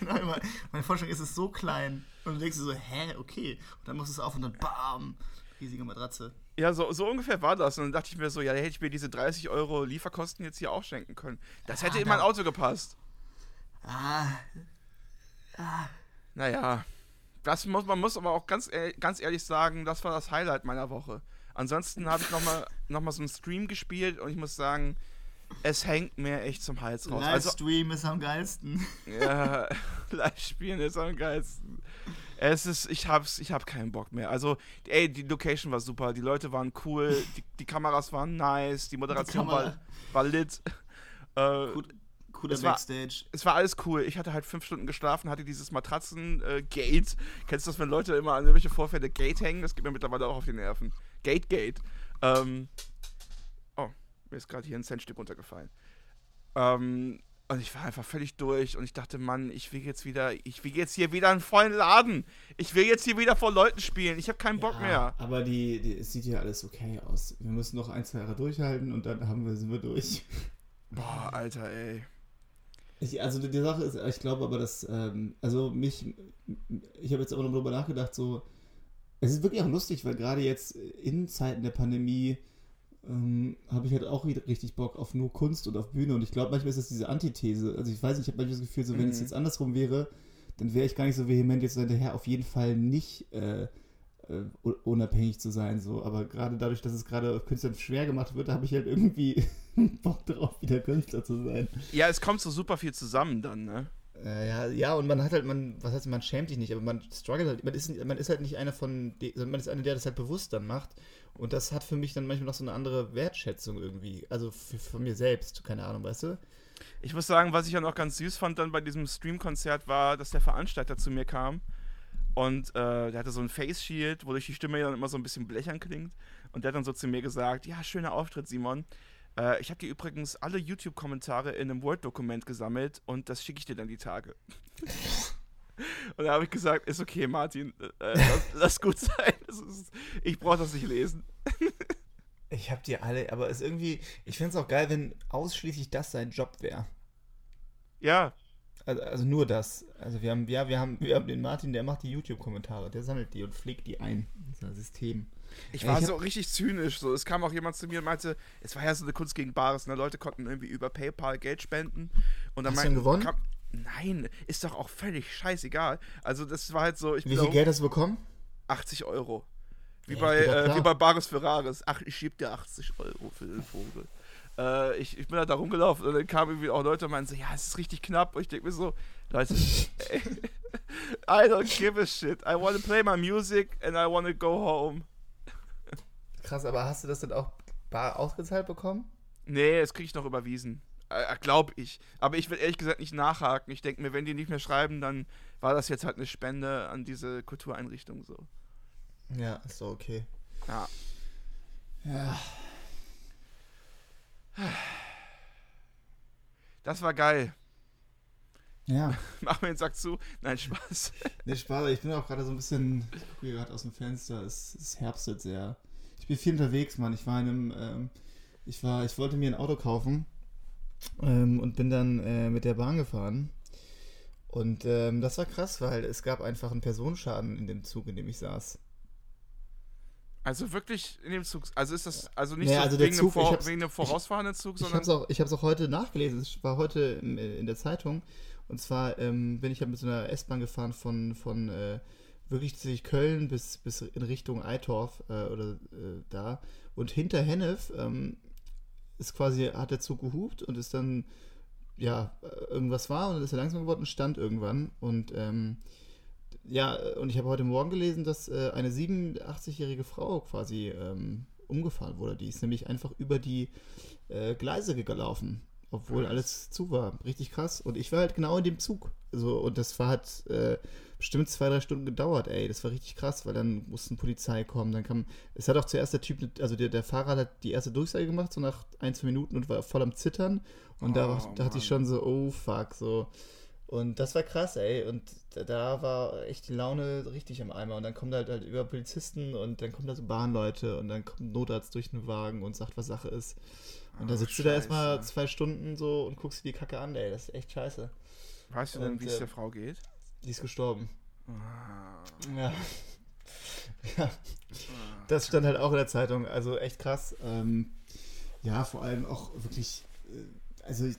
genau. Meine Vorstellung ist es so klein. Und du denkst dir so, hä, okay. Und dann machst du es auf und dann bam, riesige Matratze. Ja, so, so ungefähr war das. Und dann dachte ich mir so, ja, da hätte ich mir diese 30 Euro Lieferkosten jetzt hier auch schenken können. Das hätte ah, in mein Auto gepasst. Ah. ah. Naja. Das muss, man muss aber auch ganz, ganz ehrlich sagen, das war das Highlight meiner Woche. Ansonsten habe ich nochmal (laughs) noch mal so einen Stream gespielt und ich muss sagen, es hängt mir echt zum Hals raus. Livestream also, ist am geilsten. Ja, (laughs) (laughs) Live-Spielen ist am geilsten. Es ist, ich hab's, ich hab keinen Bock mehr. Also, ey, die Location war super, die Leute waren cool, (laughs) die, die Kameras waren nice, die Moderation die war, war lit. (laughs) Äh, Gut, cooler es Backstage. War, es war alles cool. Ich hatte halt fünf Stunden geschlafen, hatte dieses Matratzen-Gate. Äh, Kennst du das, wenn Leute immer an irgendwelche Vorfälle Gate hängen? Das geht mir mittlerweile auch auf die Nerven. Gate, Gate. Ähm, oh, Mir ist gerade hier ein Centstück runtergefallen. Ähm, und ich war einfach völlig durch und ich dachte, Mann, ich will jetzt wieder, ich will jetzt hier wieder einen vollen Laden. Ich will jetzt hier wieder vor Leuten spielen. Ich habe keinen Bock Ja, mehr. Aber die, die, es sieht ja alles okay aus. Wir müssen noch ein, zwei Jahre durchhalten und dann haben wir, sind wir durch. Boah, Alter, ey. Ich, also die, die Sache ist, ich glaube aber, dass, ähm, also mich, ich habe jetzt aber noch darüber nachgedacht, so, es ist wirklich auch lustig, weil gerade jetzt in Zeiten der Pandemie ähm, habe ich halt auch wieder richtig Bock auf nur Kunst und auf Bühne und ich glaube, manchmal ist das diese Antithese. Also ich weiß nicht, ich habe manchmal das Gefühl, so wenn es Mhm. jetzt andersrum wäre, dann wäre ich gar nicht so vehement jetzt so hinterher, auf jeden Fall nicht äh, äh, unabhängig zu sein, so. Aber gerade dadurch, dass es gerade Künstlern schwer gemacht wird, habe ich halt irgendwie (laughs) Bock drauf, wieder Künstler zu sein. Ja, es kommt so super viel zusammen dann, ne? Äh, ja, ja, und man hat halt, man, was heißt, man schämt sich nicht, aber man struggelt halt, man ist, man ist halt nicht einer von, man ist einer, der das halt bewusst dann macht. Und das hat für mich dann manchmal noch so eine andere Wertschätzung irgendwie. Also für, von mir selbst, keine Ahnung, weißt du? Ich muss sagen, was ich ja noch ganz süß fand dann bei diesem Stream-Konzert war, dass der Veranstalter zu mir kam und äh, der hatte so ein Face Shield, wodurch die Stimme dann immer so ein bisschen blechern klingt. Und der hat dann so zu mir gesagt: Ja, schöner Auftritt, Simon. Äh, ich habe dir übrigens alle YouTube-Kommentare in einem Word-Dokument gesammelt und das schicke ich dir dann die Tage. (laughs) und da habe ich gesagt: Ist okay, Martin, äh, lass, lass gut sein. Das ist, ich brauche das nicht lesen. Ich hab die alle, aber es ist irgendwie, ich fände es auch geil, wenn ausschließlich das sein Job wäre. Ja, Also, also nur das. Also wir haben, ja, wir haben, wir haben den Martin, der macht die YouTube-Kommentare, der sammelt die und pflegt die ein. Das ist ein System. Ich war ich so richtig zynisch. So. Es kam auch jemand zu mir und meinte, es war ja so eine Kunst gegen Bares. Ne? Leute konnten irgendwie über PayPal Geld spenden. Und dann Hast du meinten- denn gewonnen? Kam, nein, ist doch auch völlig scheißegal. Also das war halt so, ich Wie viel Geld hast du bekommen? 80 Euro. Wie, Ja, bei, äh, wie bei Bares Ferraris. Ach, ich schieb dir 80 Euro für den Vogel. Äh, ich, ich bin halt da rumgelaufen und dann kamen irgendwie auch Leute und meinten so, ja, es ist richtig knapp. Und ich denke mir so, Leute, (laughs) ey, I don't give a shit. I want to play my music and I want to go home. Krass, aber hast du das dann auch bar ausgezahlt bekommen? Nee, das kriege ich noch überwiesen. Äh, glaub ich. Aber ich will ehrlich gesagt nicht nachhaken. Ich denke mir, wenn die nicht mehr schreiben, dann war das jetzt halt eine Spende an diese Kultureinrichtung so. Ja, ist doch okay. Ja. Ja. Das war geil. Ja. (laughs) Mach mir den Sack zu. Nein, Spaß. (laughs) Ne, Spaß, ich bin auch gerade so ein bisschen, ich gucke hier gerade aus dem Fenster, es, es herbstet sehr. Ich bin viel unterwegs, Mann. Ich war in einem, ähm, ich war, ich wollte mir ein Auto kaufen ähm, und bin dann äh, mit der Bahn gefahren. Und ähm, das war krass, weil es gab einfach einen Personenschaden in dem Zug, in dem ich saß. Also wirklich in dem Zug. Also ist das also nicht Naja, so also wegen, Zug, einem ich vor, wegen einem vorausfahrenden Zug, Ich sondern. habe es auch, ich hab's auch heute nachgelesen. Es war heute in, in der Zeitung. Und zwar ähm, bin ich halt mit so einer S-Bahn gefahren von, von äh, wirklich tatsächlich Köln bis, bis in Richtung Eitorf äh, oder äh, da. Und hinter Hennef ähm, ist quasi, hat der Zug gehupt und ist dann, ja, irgendwas war und dann ist er langsam geworden und stand irgendwann. Und ähm, ja, und ich habe heute Morgen gelesen, dass äh, eine 87-jährige Frau quasi ähm, umgefahren wurde. Die ist nämlich einfach über die äh, Gleise gelaufen, obwohl alles zu war. Richtig krass. Und ich war halt genau in dem Zug. So, und das war hat äh, bestimmt zwei, drei Stunden gedauert, ey. Das war richtig krass, weil dann mussten Polizei kommen. Dann kam. Es hat auch zuerst der Typ, also der, der Fahrer hat die erste Durchsage gemacht, so nach ein, zwei Minuten und war voll am Zittern. Und da, Oh, da hatte ich schon so, oh fuck, so. Und das war krass, ey. Und da, da war echt die Laune richtig am Eimer. Und dann kommen da halt, halt über Polizisten und dann kommen da so Bahnleute und dann kommt ein Notarzt durch den Wagen und sagt, was Sache ist. Und da sitzt du da erstmal Scheiße. zwei Stunden so und guckst dir die Kacke an, ey. Das ist echt scheiße. Weißt du denn, wie es äh, der Frau geht? Die ist gestorben. Ah, Ja. (laughs) ja. Das stand halt auch in der Zeitung. Also echt krass. Ähm, ja, vor allem auch wirklich. äh, Also, ich-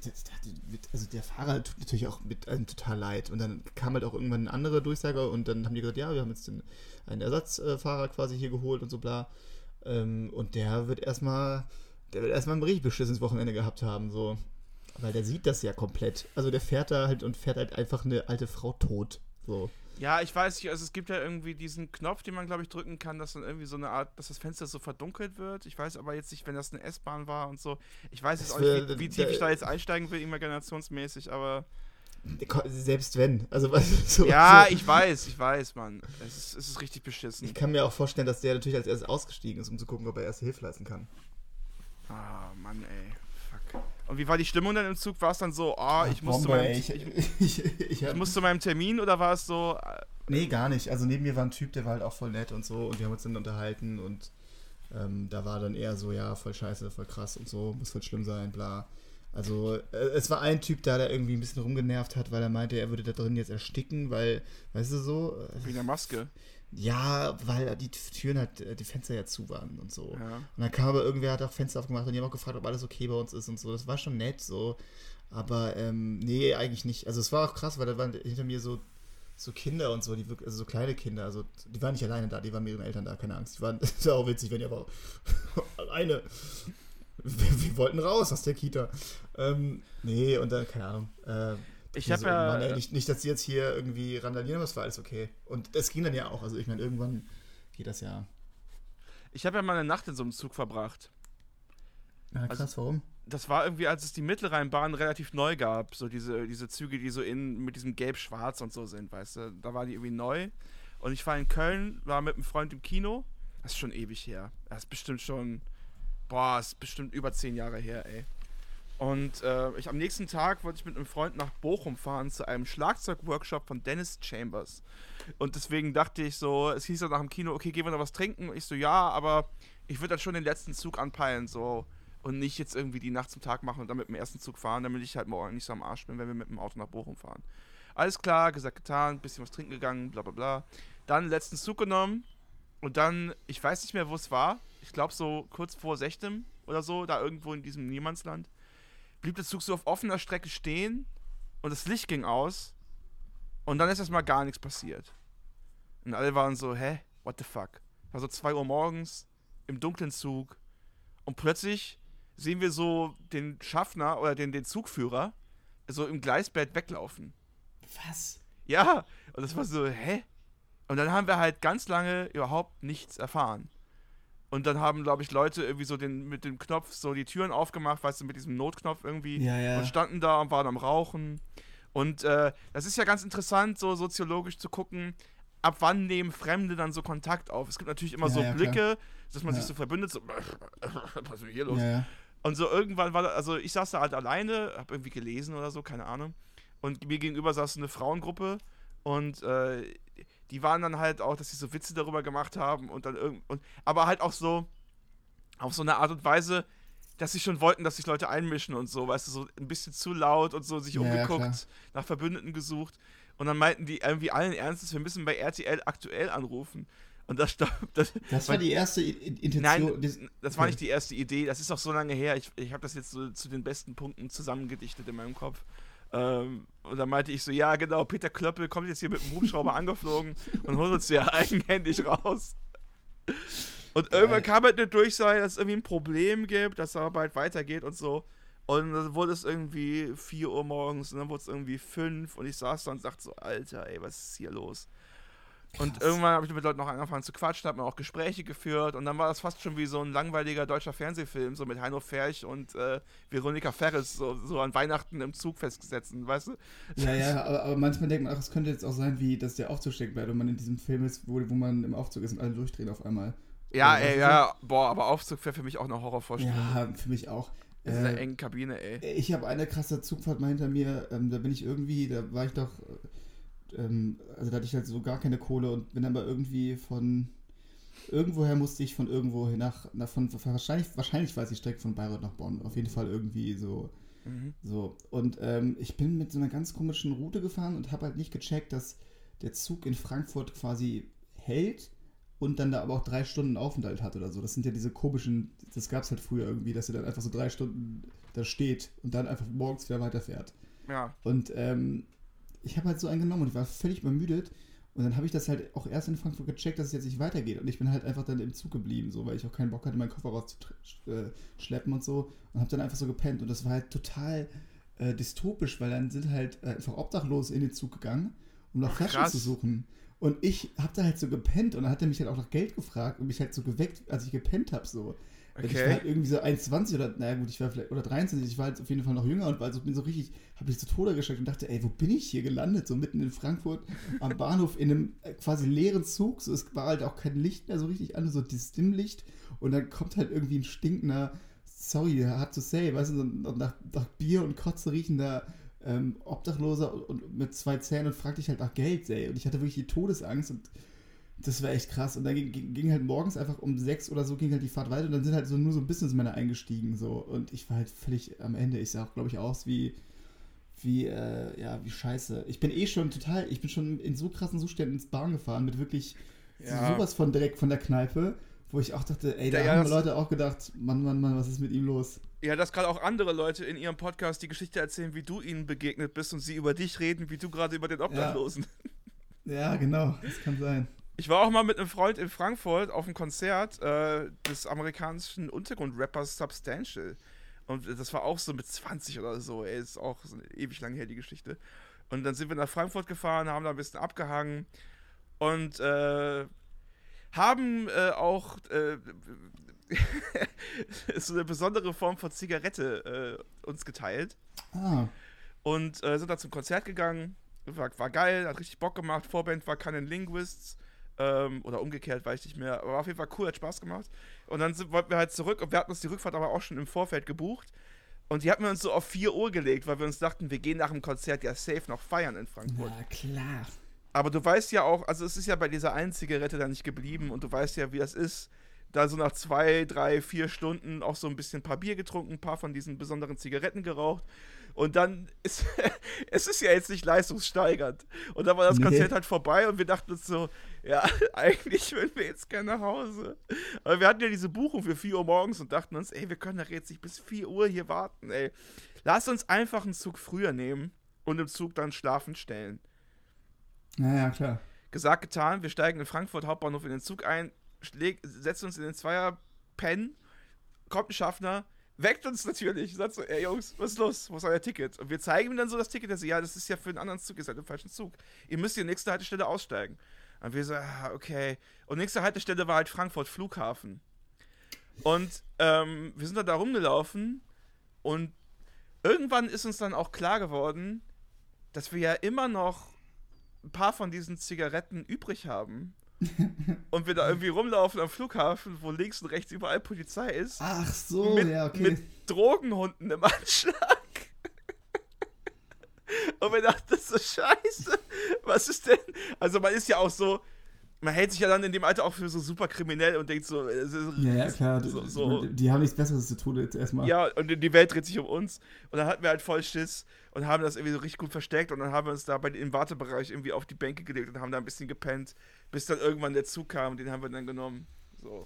also der Fahrer tut natürlich auch mit einem total leid. Und dann kam halt auch irgendwann eine andere Durchsage und dann haben die gesagt, ja, wir haben jetzt den, einen Ersatzfahrer quasi hier geholt und so bla. Ähm, und der wird erstmal, der wird erstmal ein richtig beschissenes Wochenende gehabt haben, so. Weil der sieht das ja komplett. Also der fährt da halt und fährt halt einfach eine alte Frau tot. So. Ja, ich weiß nicht, also es gibt ja irgendwie diesen Knopf, den man, glaube ich, drücken kann, dass dann irgendwie so eine Art, dass das Fenster so verdunkelt wird. Ich weiß aber jetzt nicht, wenn das eine S-Bahn war und so. Ich weiß jetzt Das auch nicht, wie, wie tief ich da jetzt einsteigen will, imaginationsmäßig, aber. Selbst wenn. Also, (laughs) so, Ja, so. ich weiß, ich weiß, Mann. Es ist, es ist richtig beschissen. Ich kann mir auch vorstellen, dass der natürlich als erstes ausgestiegen ist, um zu gucken, ob er erste Hilfe leisten kann. Ah, Mann, ey. Fuck. Und wie war die Stimmung dann im Zug? War es dann so, oh, ich muss, zu Bombe, meinem, (laughs) ich, Ich, ich, ich, muss zu meinem Termin oder war es so, äh, Nee, gar nicht. Also neben mir war ein Typ, der war halt auch voll nett und so und wir haben uns dann unterhalten und ähm, da war dann eher so, ja, voll scheiße, voll krass und so, muss voll schlimm sein, bla. Also äh, es war ein Typ da, der irgendwie ein bisschen rumgenervt hat, weil er meinte, er würde da drin jetzt ersticken, weil, weißt du so, äh, wie eine Maske? Ja, weil die Türen halt, äh, die Fenster ja zu waren und so. Ja. Und dann kam aber irgendwer, hat auch Fenster aufgemacht und die haben auch gefragt, ob alles okay bei uns ist und so. Das war schon nett so. Aber ähm, nee, eigentlich nicht. Also es war auch krass, weil da waren hinter mir so, so Kinder und so, die wirklich, also so kleine Kinder, also die waren nicht alleine da, die waren mit ihren Eltern da, keine Angst. Die waren, (laughs) das war auch witzig, wenn die aber (laughs) alleine. Wir, wir wollten raus aus der Kita. Ähm, nee, und dann, keine Ahnung. Äh, Ich habe so, ja, Mann, ey, nicht, nicht, dass die jetzt hier irgendwie randalieren, aber es war alles okay. Und es ging dann ja auch. Also ich meine, irgendwann geht das ja. ich habe ja mal eine Nacht in so einem Zug verbracht. Ja, krass, Also- warum? Das war irgendwie, als es die Mittelrheinbahn relativ neu gab, so diese, diese Züge, die so in mit diesem Gelb-Schwarz und so sind, weißt du, da war die irgendwie neu. Und ich war in Köln, war mit einem Freund im Kino. Das ist schon ewig her. Das ist bestimmt schon, boah, das ist bestimmt über zehn Jahre her, ey. Und äh, ich, am nächsten Tag wollte ich mit einem Freund nach Bochum fahren zu einem Schlagzeugworkshop von Dennis Chambers. Und deswegen dachte ich so, es hieß so nach dem Kino, okay, gehen wir noch was trinken? Und ich so, ja, aber ich würde dann schon den letzten Zug anpeilen, so. Und nicht jetzt irgendwie die Nacht zum Tag machen und dann mit dem ersten Zug fahren, damit ich halt morgen nicht so am Arsch bin, wenn wir mit dem Auto nach Bochum fahren. Alles klar, gesagt, getan, bisschen was trinken gegangen, bla bla bla. Dann letzten Zug genommen und dann, ich weiß nicht mehr, wo es war. Ich glaube so kurz vor Sechtem oder so, da irgendwo in diesem Niemandsland. Blieb der Zug so auf offener Strecke stehen und das Licht ging aus und dann ist erstmal gar nichts passiert. Und alle waren so, hä? What the fuck? War so 2 Uhr morgens im dunklen Zug und plötzlich sehen wir so den Schaffner oder den, den Zugführer so im Gleisbett weglaufen. Was? Ja, und das war so, hä? Und dann haben wir halt ganz lange überhaupt nichts erfahren. Und dann haben, glaube ich, Leute irgendwie so den, mit dem Knopf so die Türen aufgemacht, weißt du, mit diesem Notknopf irgendwie. Ja, ja. Und standen da und waren am Rauchen. Und äh, das ist ja ganz interessant, so soziologisch zu gucken, ab wann nehmen Fremde dann so Kontakt auf. Es gibt natürlich immer Ja, so Blicke, dass man sich so verbündet, so, (laughs) was ist denn hier los? Und so irgendwann war, da- also ich saß da halt alleine, hab irgendwie gelesen oder so, keine Ahnung. Und mir gegenüber saß eine Frauengruppe und äh, die waren dann halt auch, dass sie so Witze darüber gemacht haben und dann irgend und aber halt auch so auf so eine Art und Weise, dass sie schon wollten, dass sich Leute einmischen und so, weißt du, so ein bisschen zu laut und so sich Ja, ja, umgeguckt, klar. nach Verbündeten gesucht und dann meinten die irgendwie allen Ernstes, wir müssen bei RTL aktuell anrufen. Und das, (laughs) das, Das war die erste Intention. Nein, das- war nicht die erste Idee. Das ist auch so lange her. Ich, ich habe das jetzt so zu den besten Punkten zusammengedichtet in meinem Kopf. Ähm, und dann meinte ich so, ja genau, Peter Klöppel kommt jetzt hier mit dem Hubschrauber angeflogen und holt uns hier (laughs) eigenhändig raus. Und irgendwann kam halt eine Durchsage, dass es irgendwie ein Problem gibt, dass es bald weitergeht und so. Und dann wurde es irgendwie 4 Uhr morgens und dann wurde es irgendwie 5 und ich saß da und sagte so, Alter, ey, was ist hier los? Und Krass. irgendwann habe ich mit Leuten noch angefangen zu quatschen, habe mir auch Gespräche geführt und dann war das fast schon wie so ein langweiliger deutscher Fernsehfilm, so mit Heino Ferch und äh, Veronika Ferris, so, so an Weihnachten im Zug festgesetzt, weißt du? Ja, ja, (laughs) aber, aber manchmal denkt man, ach, es könnte jetzt auch sein, wie dass der Aufzug steckt bleibt und man in diesem Film ist, wo, wo man im Aufzug ist und alle durchdrehen auf einmal. Ja, Ja, ey, ja, boah, aber Aufzug wäre für mich auch eine Horrorvorstellung. Ja, für mich auch. In dieser Äh, engen Kabine, ey. Ich habe eine krasse Zugfahrt mal hinter mir, ähm, da bin ich irgendwie, da war ich doch, äh, ähm, also da hatte ich halt so gar keine Kohle und bin aber irgendwie von, irgendwoher musste ich von irgendwo nach, nach von, wahrscheinlich, wahrscheinlich weiß ich Strecke von Bayreuth nach Bonn, auf jeden Fall irgendwie so, Mhm. so. Und ähm, ich bin mit so einer ganz komischen Route gefahren und habe halt nicht gecheckt, dass der Zug in Frankfurt quasi hält und dann da aber auch drei Stunden Aufenthalt hat oder so. Das sind ja diese komischen, das gab es halt früher irgendwie, dass er dann einfach so drei Stunden da steht und dann einfach morgens wieder weiterfährt. Ja. Und ähm, ich habe halt so einen genommen und ich war völlig übermüdet. Und dann habe ich das halt auch erst in Frankfurt gecheckt, dass es jetzt nicht weitergeht. Und ich bin halt einfach dann im Zug geblieben, so, weil ich auch keinen Bock hatte, meinen Koffer rauszuschleppen und so. Und habe dann einfach so gepennt. Und das war halt total äh, dystopisch, weil dann sind halt äh, einfach Obdachlose in den Zug gegangen, um nach Ach, Flaschen krass. zu suchen. Und ich habe da halt so gepennt und dann hat er mich halt auch nach Geld gefragt und mich halt so geweckt, als ich gepennt habe, so. Und Ich war Okay. halt irgendwie so 21 oder, naja gut, ich war vielleicht, oder 23, ich war halt auf jeden Fall noch jünger und war also, bin so richtig, habe mich zu Tode geschreckt und dachte, ey, wo bin ich hier gelandet? So mitten in Frankfurt am Bahnhof in einem äh, quasi leeren Zug, so es war halt auch kein Licht mehr so richtig an, so dieses Dimmlicht und dann kommt halt irgendwie ein stinkender sorry, hard to say, weißt du, nach, nach Bier und Kotze riechender ähm, Obdachloser und, und mit zwei Zähnen und fragte dich halt nach Geld, ey. Und ich hatte wirklich die Todesangst und das war echt krass. Und dann ging, ging, halt morgens einfach um sechs oder so ging halt die Fahrt weiter und dann sind halt so nur so Businessmänner eingestiegen so und ich war halt völlig am Ende. Ich sah auch, glaube ich, aus wie wie äh, ja wie scheiße. Ich bin eh schon total, ich bin schon in so krassen Zuständen ins Bahn gefahren mit wirklich ja. sowas von direkt von der Kneipe, wo ich auch dachte, ey, da ja, haben Leute auch gedacht, Mann, Mann, Mann, was ist mit ihm los? Ja, dass gerade auch andere Leute in ihrem Podcast die Geschichte erzählen, wie du ihnen begegnet bist und sie über dich reden, wie du gerade über den Obdachlosen. Ja. ja, genau, das kann sein. Ich war auch mal mit einem Freund in Frankfurt auf einem Konzert äh, des amerikanischen Untergrundrappers Substantial. Und das war auch so mit 20 oder so, ey, ist auch so eine ewig lang her die Geschichte. Und dann sind wir nach Frankfurt gefahren, haben da ein bisschen abgehangen und äh, haben äh, auch äh, (laughs) so eine besondere Form von Zigarette äh, uns geteilt. Ah. Und äh, sind da zum Konzert gegangen. War, war geil, hat richtig Bock gemacht. Vorband war Canon Linguists. Ähm, oder umgekehrt, weiß ich nicht mehr. Aber auf jeden Fall cool, hat Spaß gemacht. Und dann sind, wollten wir halt zurück und wir hatten uns die Rückfahrt aber auch schon im Vorfeld gebucht. Und die hatten wir uns so auf 4 Uhr gelegt, weil wir uns dachten, wir gehen nach dem Konzert ja safe noch feiern in Frankfurt. Ja, klar. Aber du weißt ja auch, also es ist ja bei dieser einen Zigarette da nicht geblieben und du weißt ja, wie das ist. Da so nach zwei, drei, vier Stunden auch so ein bisschen ein paar Bier getrunken, ein paar von diesen besonderen Zigaretten geraucht. Und dann ist (laughs) es ist ja jetzt nicht leistungssteigernd. Und dann war das nee. Konzert halt vorbei und wir dachten uns so, ja, (laughs) eigentlich würden wir jetzt gerne nach Hause. Aber wir hatten ja diese Buchung für 4 Uhr morgens und dachten uns, ey, wir können doch jetzt nicht bis 4 Uhr hier warten, ey. Lass uns einfach einen Zug früher nehmen und im Zug dann schlafen stellen. Naja, klar. Gesagt, getan, wir steigen in Frankfurt Hauptbahnhof in den Zug ein, setzen uns in den Zweier, pennen, kommt ein Schaffner, weckt uns natürlich. Sagt so, ey Jungs, was ist los? Wo ist euer Ticket? Und wir zeigen ihm dann so das Ticket. Er so, ja, das ist ja für einen anderen Zug, ihr seid im falschen Zug. Ihr müsst die nächste Haltestelle aussteigen. Und wir so, ah, okay. Und nächste Haltestelle war halt Frankfurt Flughafen. Und ähm, wir sind dann da rumgelaufen und irgendwann ist uns dann auch klar geworden, dass wir ja immer noch ein paar von diesen Zigaretten übrig haben. (laughs) und wir da irgendwie rumlaufen am Flughafen, wo links und rechts überall Polizei ist. Ach so, mit, ja, okay. Mit Drogenhunden im Anschlag. (laughs) und wir dachten so, scheiße, was ist denn? Also man ist ja auch so, man hält sich ja dann in dem Alter auch für so super kriminell und denkt so, ja, ja, klar, so, so, die haben nichts Besseres zu tun jetzt erstmal. Ja, und die Welt dreht sich um uns. Und dann hatten wir halt voll Schiss und haben das irgendwie so richtig gut versteckt und dann haben wir uns da bei, im Wartebereich irgendwie auf die Bänke gelegt und haben da ein bisschen gepennt, bis dann irgendwann der Zug kam und den haben wir dann genommen. So.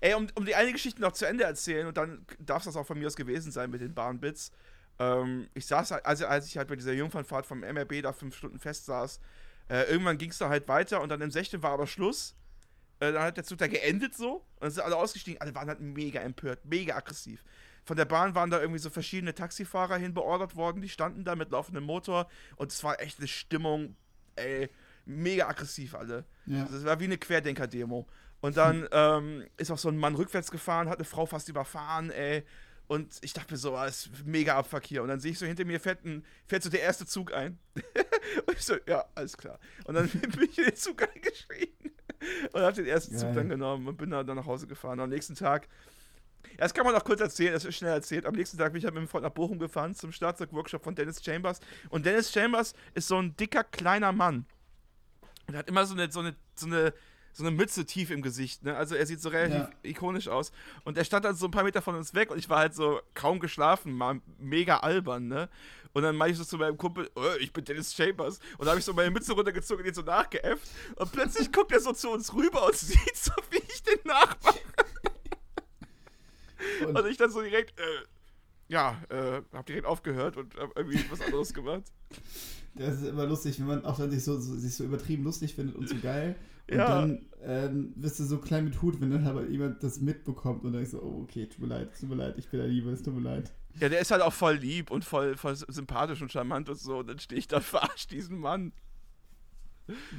Ey, um, um die eine Geschichte noch zu Ende erzählen und dann darf das auch von mir aus gewesen sein mit den Bahnbits. Ähm, ich saß, also als ich halt bei dieser Jungfernfahrt vom MRB da fünf Stunden fest saß, äh, irgendwann ging es da halt weiter und dann im 16 war aber Schluss. Äh, dann hat der Zug da geendet so und dann sind alle ausgestiegen. Alle waren halt mega empört, mega aggressiv. Von der Bahn waren da irgendwie so verschiedene Taxifahrer hin beordert worden, die standen da mit laufendem Motor und es war echt eine Stimmung, ey, mega aggressiv alle. Ja. Das war wie eine Querdenker-Demo. Und dann (laughs) ähm, ist auch so ein Mann rückwärts gefahren, hat eine Frau fast überfahren, ey. Und ich dachte mir so, ah, ist mega Abfuck hier. Und dann sehe ich so hinter mir fährt, ein, fährt so der erste Zug ein. (laughs) und ich so, ja, alles klar. Und dann (laughs) bin ich in den Zug eingestiegen und habe den ersten Geil. Zug dann genommen und bin dann, nach Hause gefahren. Und am nächsten Tag, ja, das kann man auch kurz erzählen, das ist schnell erzählt. Am nächsten Tag bin ich halt mit dem Freund nach Bochum gefahren zum Schlagzeug-Workshop von Dennis Chambers. Und Dennis Chambers ist so ein dicker, kleiner Mann. Und hat immer so eine, so eine, so eine so eine Mütze tief im Gesicht, ne? Also er sieht so relativ ja. ikonisch aus. Und er stand dann so ein paar Meter von uns weg und ich war halt so kaum geschlafen, mal mega albern, ne? Und dann meinte ich so zu meinem Kumpel, oh, ich bin Dennis Chambers. Und da habe ich so meine Mütze runtergezogen und ihn so nachgeäfft. Und plötzlich guckt er so zu uns rüber und (laughs) sieht so, wie ich den nachmache. Und, und ich dann so direkt, äh, ja, äh, hab direkt aufgehört und hab irgendwie was anderes gemacht. Das ist immer lustig, wenn man auch dann sich so, so, sich so übertrieben lustig findet und so geil. Und ja. dann ähm, bist du so klein mit Hut, wenn dann aber jemand das mitbekommt und dann ist so, oh, okay, tut mir leid, tut mir leid, ich bin der Liebe, es tut mir leid. Ja, der ist halt auch voll lieb und voll, voll sympathisch und charmant und so. Und dann stehe ich da, (laughs) verarscht diesen Mann.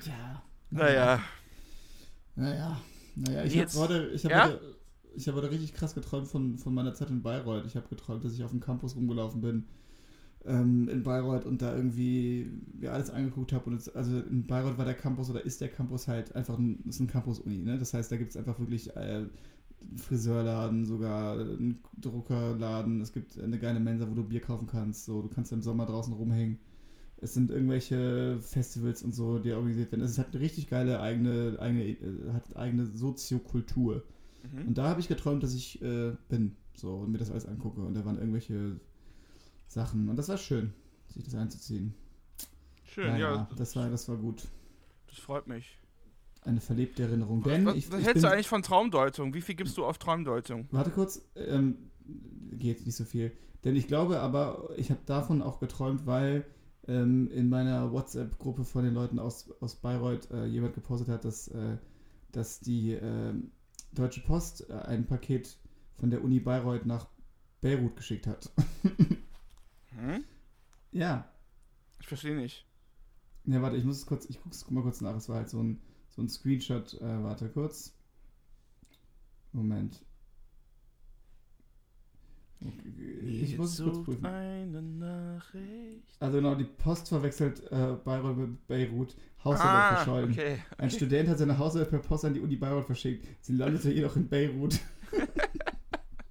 Ja. Naja. Naja. Naja, ich habe heute, ich hab ja? heute, ich hab heute richtig krass geträumt von, von meiner Zeit in Bayreuth. Ich habe geträumt, dass ich auf dem Campus rumgelaufen bin ähm, in Bayreuth und da irgendwie mir alles angeguckt habe. Und also in Bayreuth war der Campus oder ist der Campus halt einfach ein, ist ein Campus-Uni. Ne? Das heißt, da gibt es einfach wirklich äh, einen Friseurladen, sogar einen Druckerladen. Es gibt eine geile Mensa, wo du Bier kaufen kannst. So, du kannst im Sommer draußen rumhängen. Es sind irgendwelche Festivals und so, die organisiert werden. Es hat eine richtig geile eigene, eigene, äh, hat eigene Soziokultur. Mhm. Und da habe ich geträumt, dass ich äh, bin. So, und mir das alles angucke. Und da waren irgendwelche Sachen. Und das war schön, sich das einzuziehen. Schön, ja. das war, das war gut. Das freut mich. Eine verlebte Erinnerung. Denn was, ich, was ich hältst bin, du eigentlich von Traumdeutung? Wie viel gibst du auf Traumdeutung? Warte kurz, ähm, geht nicht so viel. Denn ich glaube aber, ich habe davon auch geträumt, weil ähm, in meiner WhatsApp-Gruppe von den Leuten aus, aus Bayreuth äh, jemand gepostet hat, dass, äh, dass die äh, Deutsche Post äh, ein Paket von der Uni Bayreuth nach Beirut geschickt hat. (laughs) Hm? ja. Ich verstehe nicht. Ja, warte, ich muss es kurz, ich guck's mal kurz nach. Es war halt so ein, so ein Screenshot. Äh, warte kurz. Moment. Ich muss es kurz prüfen. Eine Nachricht. Also genau, die Post verwechselt äh, Bayreuth mit Beirut. Hausarbeit Ah, verschollen. okay. Ein Student hat seine Hausarbeit per Post an die Uni Bayreuth verschickt. Sie landete jedoch in Beirut. (laughs)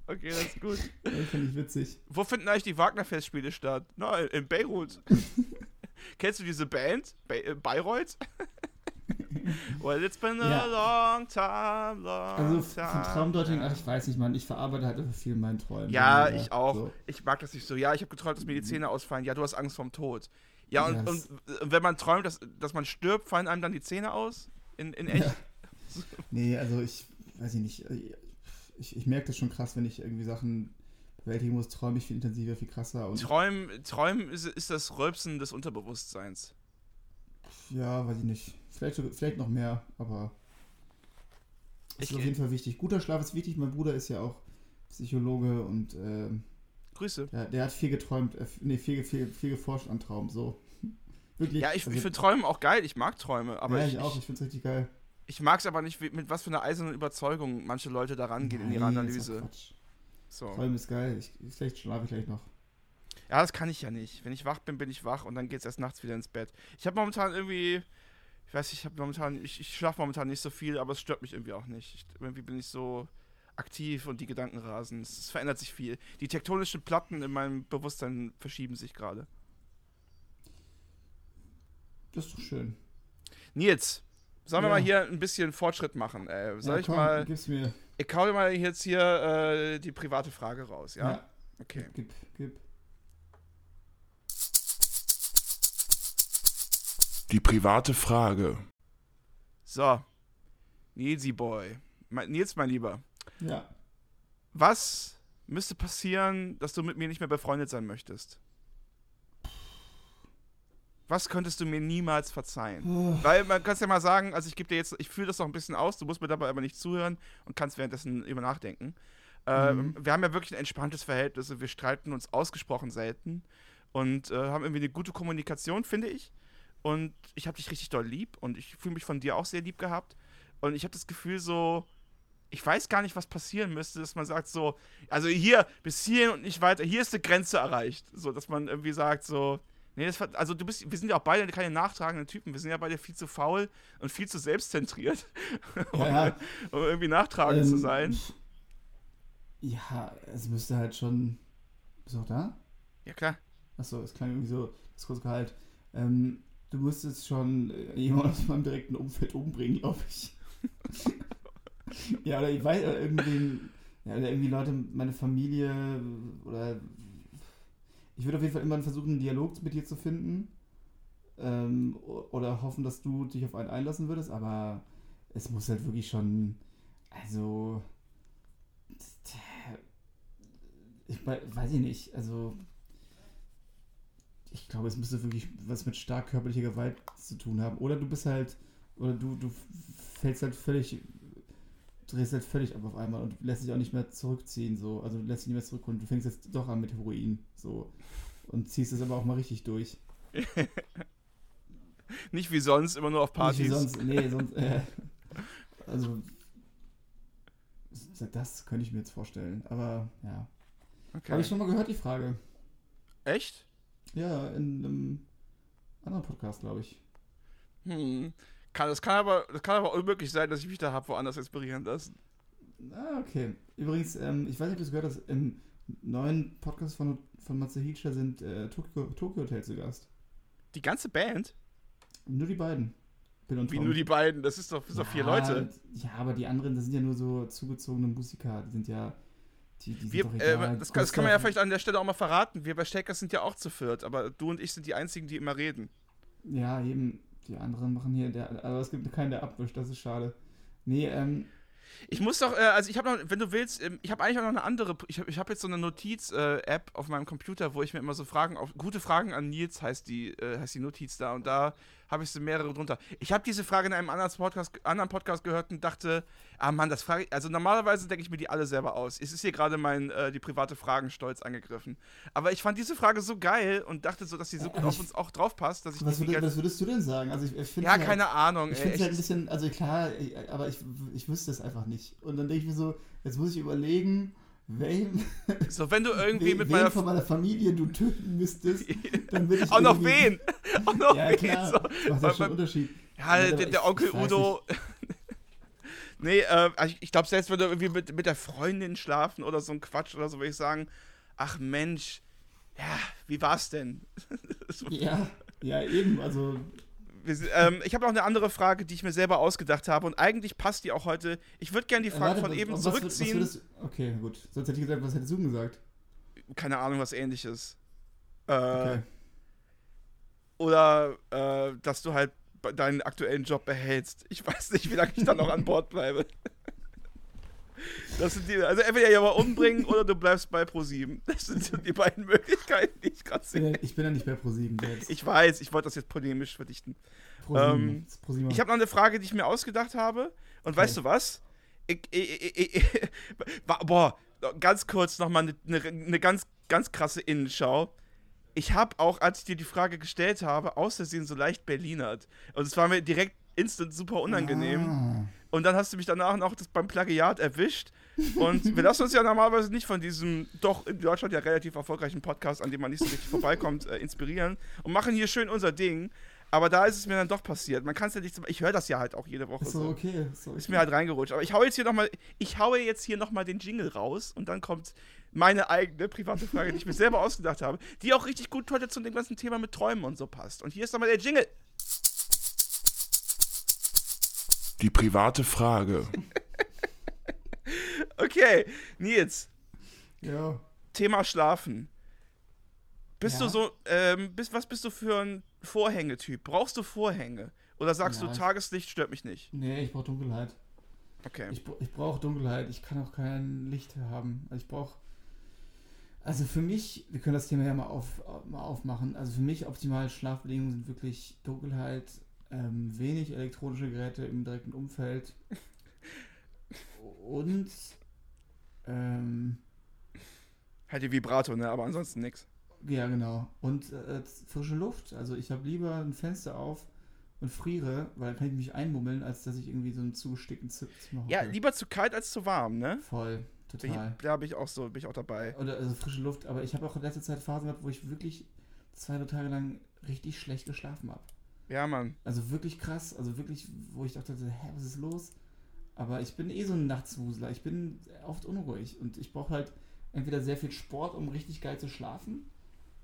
Okay, das ist gut. (laughs) Das finde ich witzig. Wo finden eigentlich die Wagner-Festspiele statt? Na, in Beirut. (laughs) Kennst du diese Band? Be äh, Bayreuth? (laughs) well, it's been a long time, long Also von time. Traumdeutung, ach, ich weiß nicht, Mann. Ich verarbeite halt einfach viel in meinen Träumen. Ja, Ja, ich auch. so. Ich mag das nicht so. Ja, ich habe geträumt, dass mir die Zähne ausfallen. Ja, du hast Angst vorm Tod. Ja, und, Yes. und wenn man träumt, dass, dass man stirbt, fallen einem dann die Zähne aus? In, in echt? Ja. Nee, also ich weiß ich nicht. Ich, ich merke das schon krass, wenn ich irgendwie Sachen bewältigen muss, träume ich viel intensiver, viel krasser. Und Träumen, Träumen ist, ist das Rülpsen des Unterbewusstseins. ja, weiß ich nicht. Vielleicht, vielleicht noch mehr, aber Ich- ist auf jeden Fall wichtig. Guter Schlaf ist wichtig. Mein Bruder ist ja auch Psychologe und ähm, Grüße. der, der hat viel geträumt, äh, nee, viel, viel, viel geforscht an Traum, so. (laughs) Wirklich. Ja, ich, also, ich finde Träumen auch geil. Ich mag Träume. Aber ja, ich, ich, auch, ich finde es richtig geil. Ich mag es aber nicht, mit was für einer eisernen Überzeugung manche Leute da rangehen in ihrer Nein, ist doch Analyse. So. Träumen ist geil. Ich, vielleicht schlafe ich gleich noch. Ja, das kann ich ja nicht. Wenn ich wach bin, bin ich wach und dann geht es erst nachts wieder ins Bett. Ich habe momentan irgendwie, ich weiß nicht, ich habe momentan, ich, ich schlafe momentan nicht so viel, aber es stört mich irgendwie auch nicht. Ich, irgendwie bin ich so aktiv und die Gedanken rasen. Es, es verändert sich viel. Die tektonischen Platten in meinem Bewusstsein verschieben sich gerade. Das ist doch schön. Nils, sollen wir Ja. mal hier ein bisschen Fortschritt machen? Äh, soll ja, ich komm, mal, Gib's mir. ich hau dir mal jetzt hier äh, die private Frage raus, ja? Ja. Okay. Gib, gib. Die private Frage. So. Nilsi Boy. Nils, mein Lieber. Ja. Was müsste passieren, dass du mit mir nicht mehr befreundet sein möchtest? Was könntest du mir niemals verzeihen? Oh, Weil man kann es ja mal sagen, also ich gebe dir jetzt, ich fühle das noch ein bisschen aus, du musst mir dabei aber nicht zuhören und kannst währenddessen über nachdenken. Ähm, Mhm. Wir haben ja wirklich ein entspanntes Verhältnis und wir streiten uns ausgesprochen selten und äh, haben irgendwie eine gute Kommunikation, finde ich. Und ich habe dich richtig doll lieb und ich fühle mich von dir auch sehr lieb gehabt. Und ich habe das Gefühl so, ich weiß gar nicht, was passieren müsste, dass man sagt so, also hier, bis hierhin und nicht weiter, hier ist eine Grenze erreicht. So, dass man irgendwie sagt so, nee, das, also du bist, wir sind ja auch beide keine nachtragenden Typen, wir sind ja beide viel zu faul und viel zu selbstzentriert, (laughs) um, Ja. um irgendwie nachtragend zu ähm, sein. Ja, es müsste halt schon. Bist du auch da? Ja, klar. Achso, es klang irgendwie so, das kurz Gehalt. Ähm, du müsstest schon äh, jemanden aus meinem direkten Umfeld umbringen, glaube ich. (laughs) ja, oder ich weiß, oder irgendwie, ja, oder irgendwie Leute, meine Familie, oder ich würde auf jeden Fall immer versuchen, einen Dialog mit dir zu finden. Ähm, oder hoffen, dass du dich auf einen einlassen würdest, aber es muss halt wirklich schon, also, ich wei- weiß ich nicht, also ich glaube, es müsste wirklich was mit stark körperlicher Gewalt zu tun haben. Oder du bist halt, oder du, du fällst halt völlig, drehst halt völlig ab auf einmal und lässt dich auch nicht mehr zurückziehen, so. Also du lässt dich nicht mehr zurückholen. Du fängst jetzt doch an mit Heroin, so. Und ziehst es aber auch mal richtig durch. (laughs) Nicht wie sonst, immer nur auf Nicht wie Partys. sonst, nee, (laughs) sonst, äh, also, das könnte ich mir jetzt vorstellen. Aber, ja. Okay. Habe ich schon mal gehört, die Frage. Echt? Ja, in einem anderen Podcast, glaube ich. Hm. Kann, das, kann aber, das kann aber unmöglich sein, dass ich mich da habe woanders inspirieren lassen. Ah, okay. Übrigens, ähm, ich weiß nicht, ob du es gehört hast, im neuen Podcast von, von Matze Hilscher sind äh, Tokyo, Tokyo Hotel zu Gast. Die ganze Band? Nur die beiden. Bill und Wie Tom. nur die beiden? Das ist doch, das doch vier Ja, Leute. Ja, aber die anderen, das sind ja nur so zugezogene Musiker. Die sind ja. Die, die Wir, sind äh, das, kann, das kann man ja vielleicht an der Stelle auch mal verraten. Wir bei Steckers sind ja auch zu viert, aber du und ich sind die einzigen, die immer reden. Ja, eben. Die anderen machen hier. Der, aber es gibt keinen, der abwischt. Das ist schade. Nee, ähm. Ich muss doch, äh, also ich habe noch, wenn du willst, ähm, ich habe eigentlich auch noch eine andere, ich habe ich hab jetzt so eine Notiz-App auf meinem Computer, wo ich mir immer so Fragen, auf, gute Fragen an Nils heißt die, äh, heißt die Notiz da und da habe ich so mehrere drunter. Ich habe diese Frage in einem anderen Podcast, anderen Podcast gehört und dachte, ah Mann, das frage ich, also normalerweise denke ich mir die alle selber aus. Es ist hier gerade mein, äh, die private Fragenstolz angegriffen. Aber ich fand diese Frage so geil und dachte so, dass sie so gut auf uns auch drauf passt, dass ich Was, gerne- was würdest du denn sagen? Also ich, ich finde Ja, keine Ahnung, Ich finde es halt ein bisschen, also klar, ich- aber ich, ich wüsste es einfach nicht. Und dann denke ich mir so, jetzt muss ich überlegen, wem, So, wenn du irgendwie wen, mit meiner von meiner Familie du töten müsstest, (laughs) dann würde ich auch noch wen? Auch noch Ja, wen? klar, So. das macht ja schon einen Unterschied. Ja, aber der, der Onkel Udo. (laughs) nee, äh, ich, ich glaube, selbst wenn du irgendwie mit, mit der Freundin schlafen oder so ein Quatsch oder so, würde ich sagen, ach Mensch, ja, wie war's denn? (laughs) Ja, ja, eben, also sind- ähm, ich habe noch eine andere Frage, die ich mir selber ausgedacht habe und eigentlich passt die auch heute. Ich würde gerne die äh, Frage warte, von eben was- was zurückziehen. Was würdest, okay, gut. Sonst hätte ich gesagt, was hättest du gesagt? Keine Ahnung, was ähnliches. Äh, Okay. Oder äh, dass du halt deinen aktuellen Job behältst. Ich weiß nicht, wie lange ich dann noch an Bord bleibe. (laughs) Das sind die, also entweder ja mal umbringen oder du bleibst bei Pro7. Das sind so die beiden Möglichkeiten, die ich gerade sehe. ich bin ja nicht bei ProSieben selbst. Ich weiß, ich wollte das jetzt polemisch verdichten. Ähm. Ich habe noch eine Frage, die ich mir ausgedacht habe. Und weißt du was? Ich, ich, ich, boah, ganz kurz nochmal eine, eine, eine ganz, ganz krasse Innenschau. Ich habe auch, als ich dir die Frage gestellt habe, aus Versehen so leicht Berlinert. Und es war mir direkt instant super unangenehm. Ah. Und dann hast du mich danach noch das beim Plagiat erwischt. Und wir lassen uns ja normalerweise nicht von diesem doch in Deutschland ja relativ erfolgreichen Podcast, an dem man nicht so richtig vorbeikommt, äh, inspirieren und machen hier schön unser Ding. Aber da ist es mir dann doch passiert. Man kann es ja nicht, ich höre das ja halt auch jede Woche Ist so so. okay. So okay. Ist mir halt reingerutscht. Aber ich hau jetzt hier nochmal, ich haue jetzt hier nochmal den Jingle raus und dann kommt meine eigene private Frage, die ich mir selber ausgedacht habe, die auch richtig gut heute zu dem ganzen Thema mit Träumen und so passt. Und hier ist nochmal der Jingle. Die private Frage. (laughs) Okay, Nils, Ja. Thema Schlafen. Bist Ja. du so, ähm, bist, was bist du für ein Vorhängetyp? Brauchst du Vorhänge? Oder sagst Ja, du, ich- Tageslicht stört mich nicht? Nee, ich brauche Dunkelheit. Okay. Ich, ich brauche Dunkelheit. Ich kann auch kein Licht haben. Also ich brauche. Also für mich, wir können das Thema ja mal, auf, mal aufmachen. Also für mich optimale Schlafbedingungen sind wirklich Dunkelheit, ähm, wenig elektronische Geräte im direkten Umfeld und ähm, Halt die Vibrato, ne? Aber ansonsten nix. ja genau und äh, frische Luft. Also ich habe lieber ein Fenster auf und friere, weil dann kann ich mich einmummeln, als dass ich irgendwie so einen zugestickten Zimmer hocke. Ja, lieber zu kalt als zu warm, ne? Voll, total. da bin ich auch so, bin ich auch dabei. Oder also frische Luft, aber ich habe auch in letzter Zeit Phasen gehabt, wo ich wirklich zwei, drei Tage lang richtig schlecht geschlafen habe. Ja, Mann. Also wirklich krass, also wirklich, wo ich dachte, hä, was ist los? Aber ich bin eh so ein Nachtswusler, ich bin oft unruhig und ich brauche halt entweder sehr viel Sport, um richtig geil zu schlafen.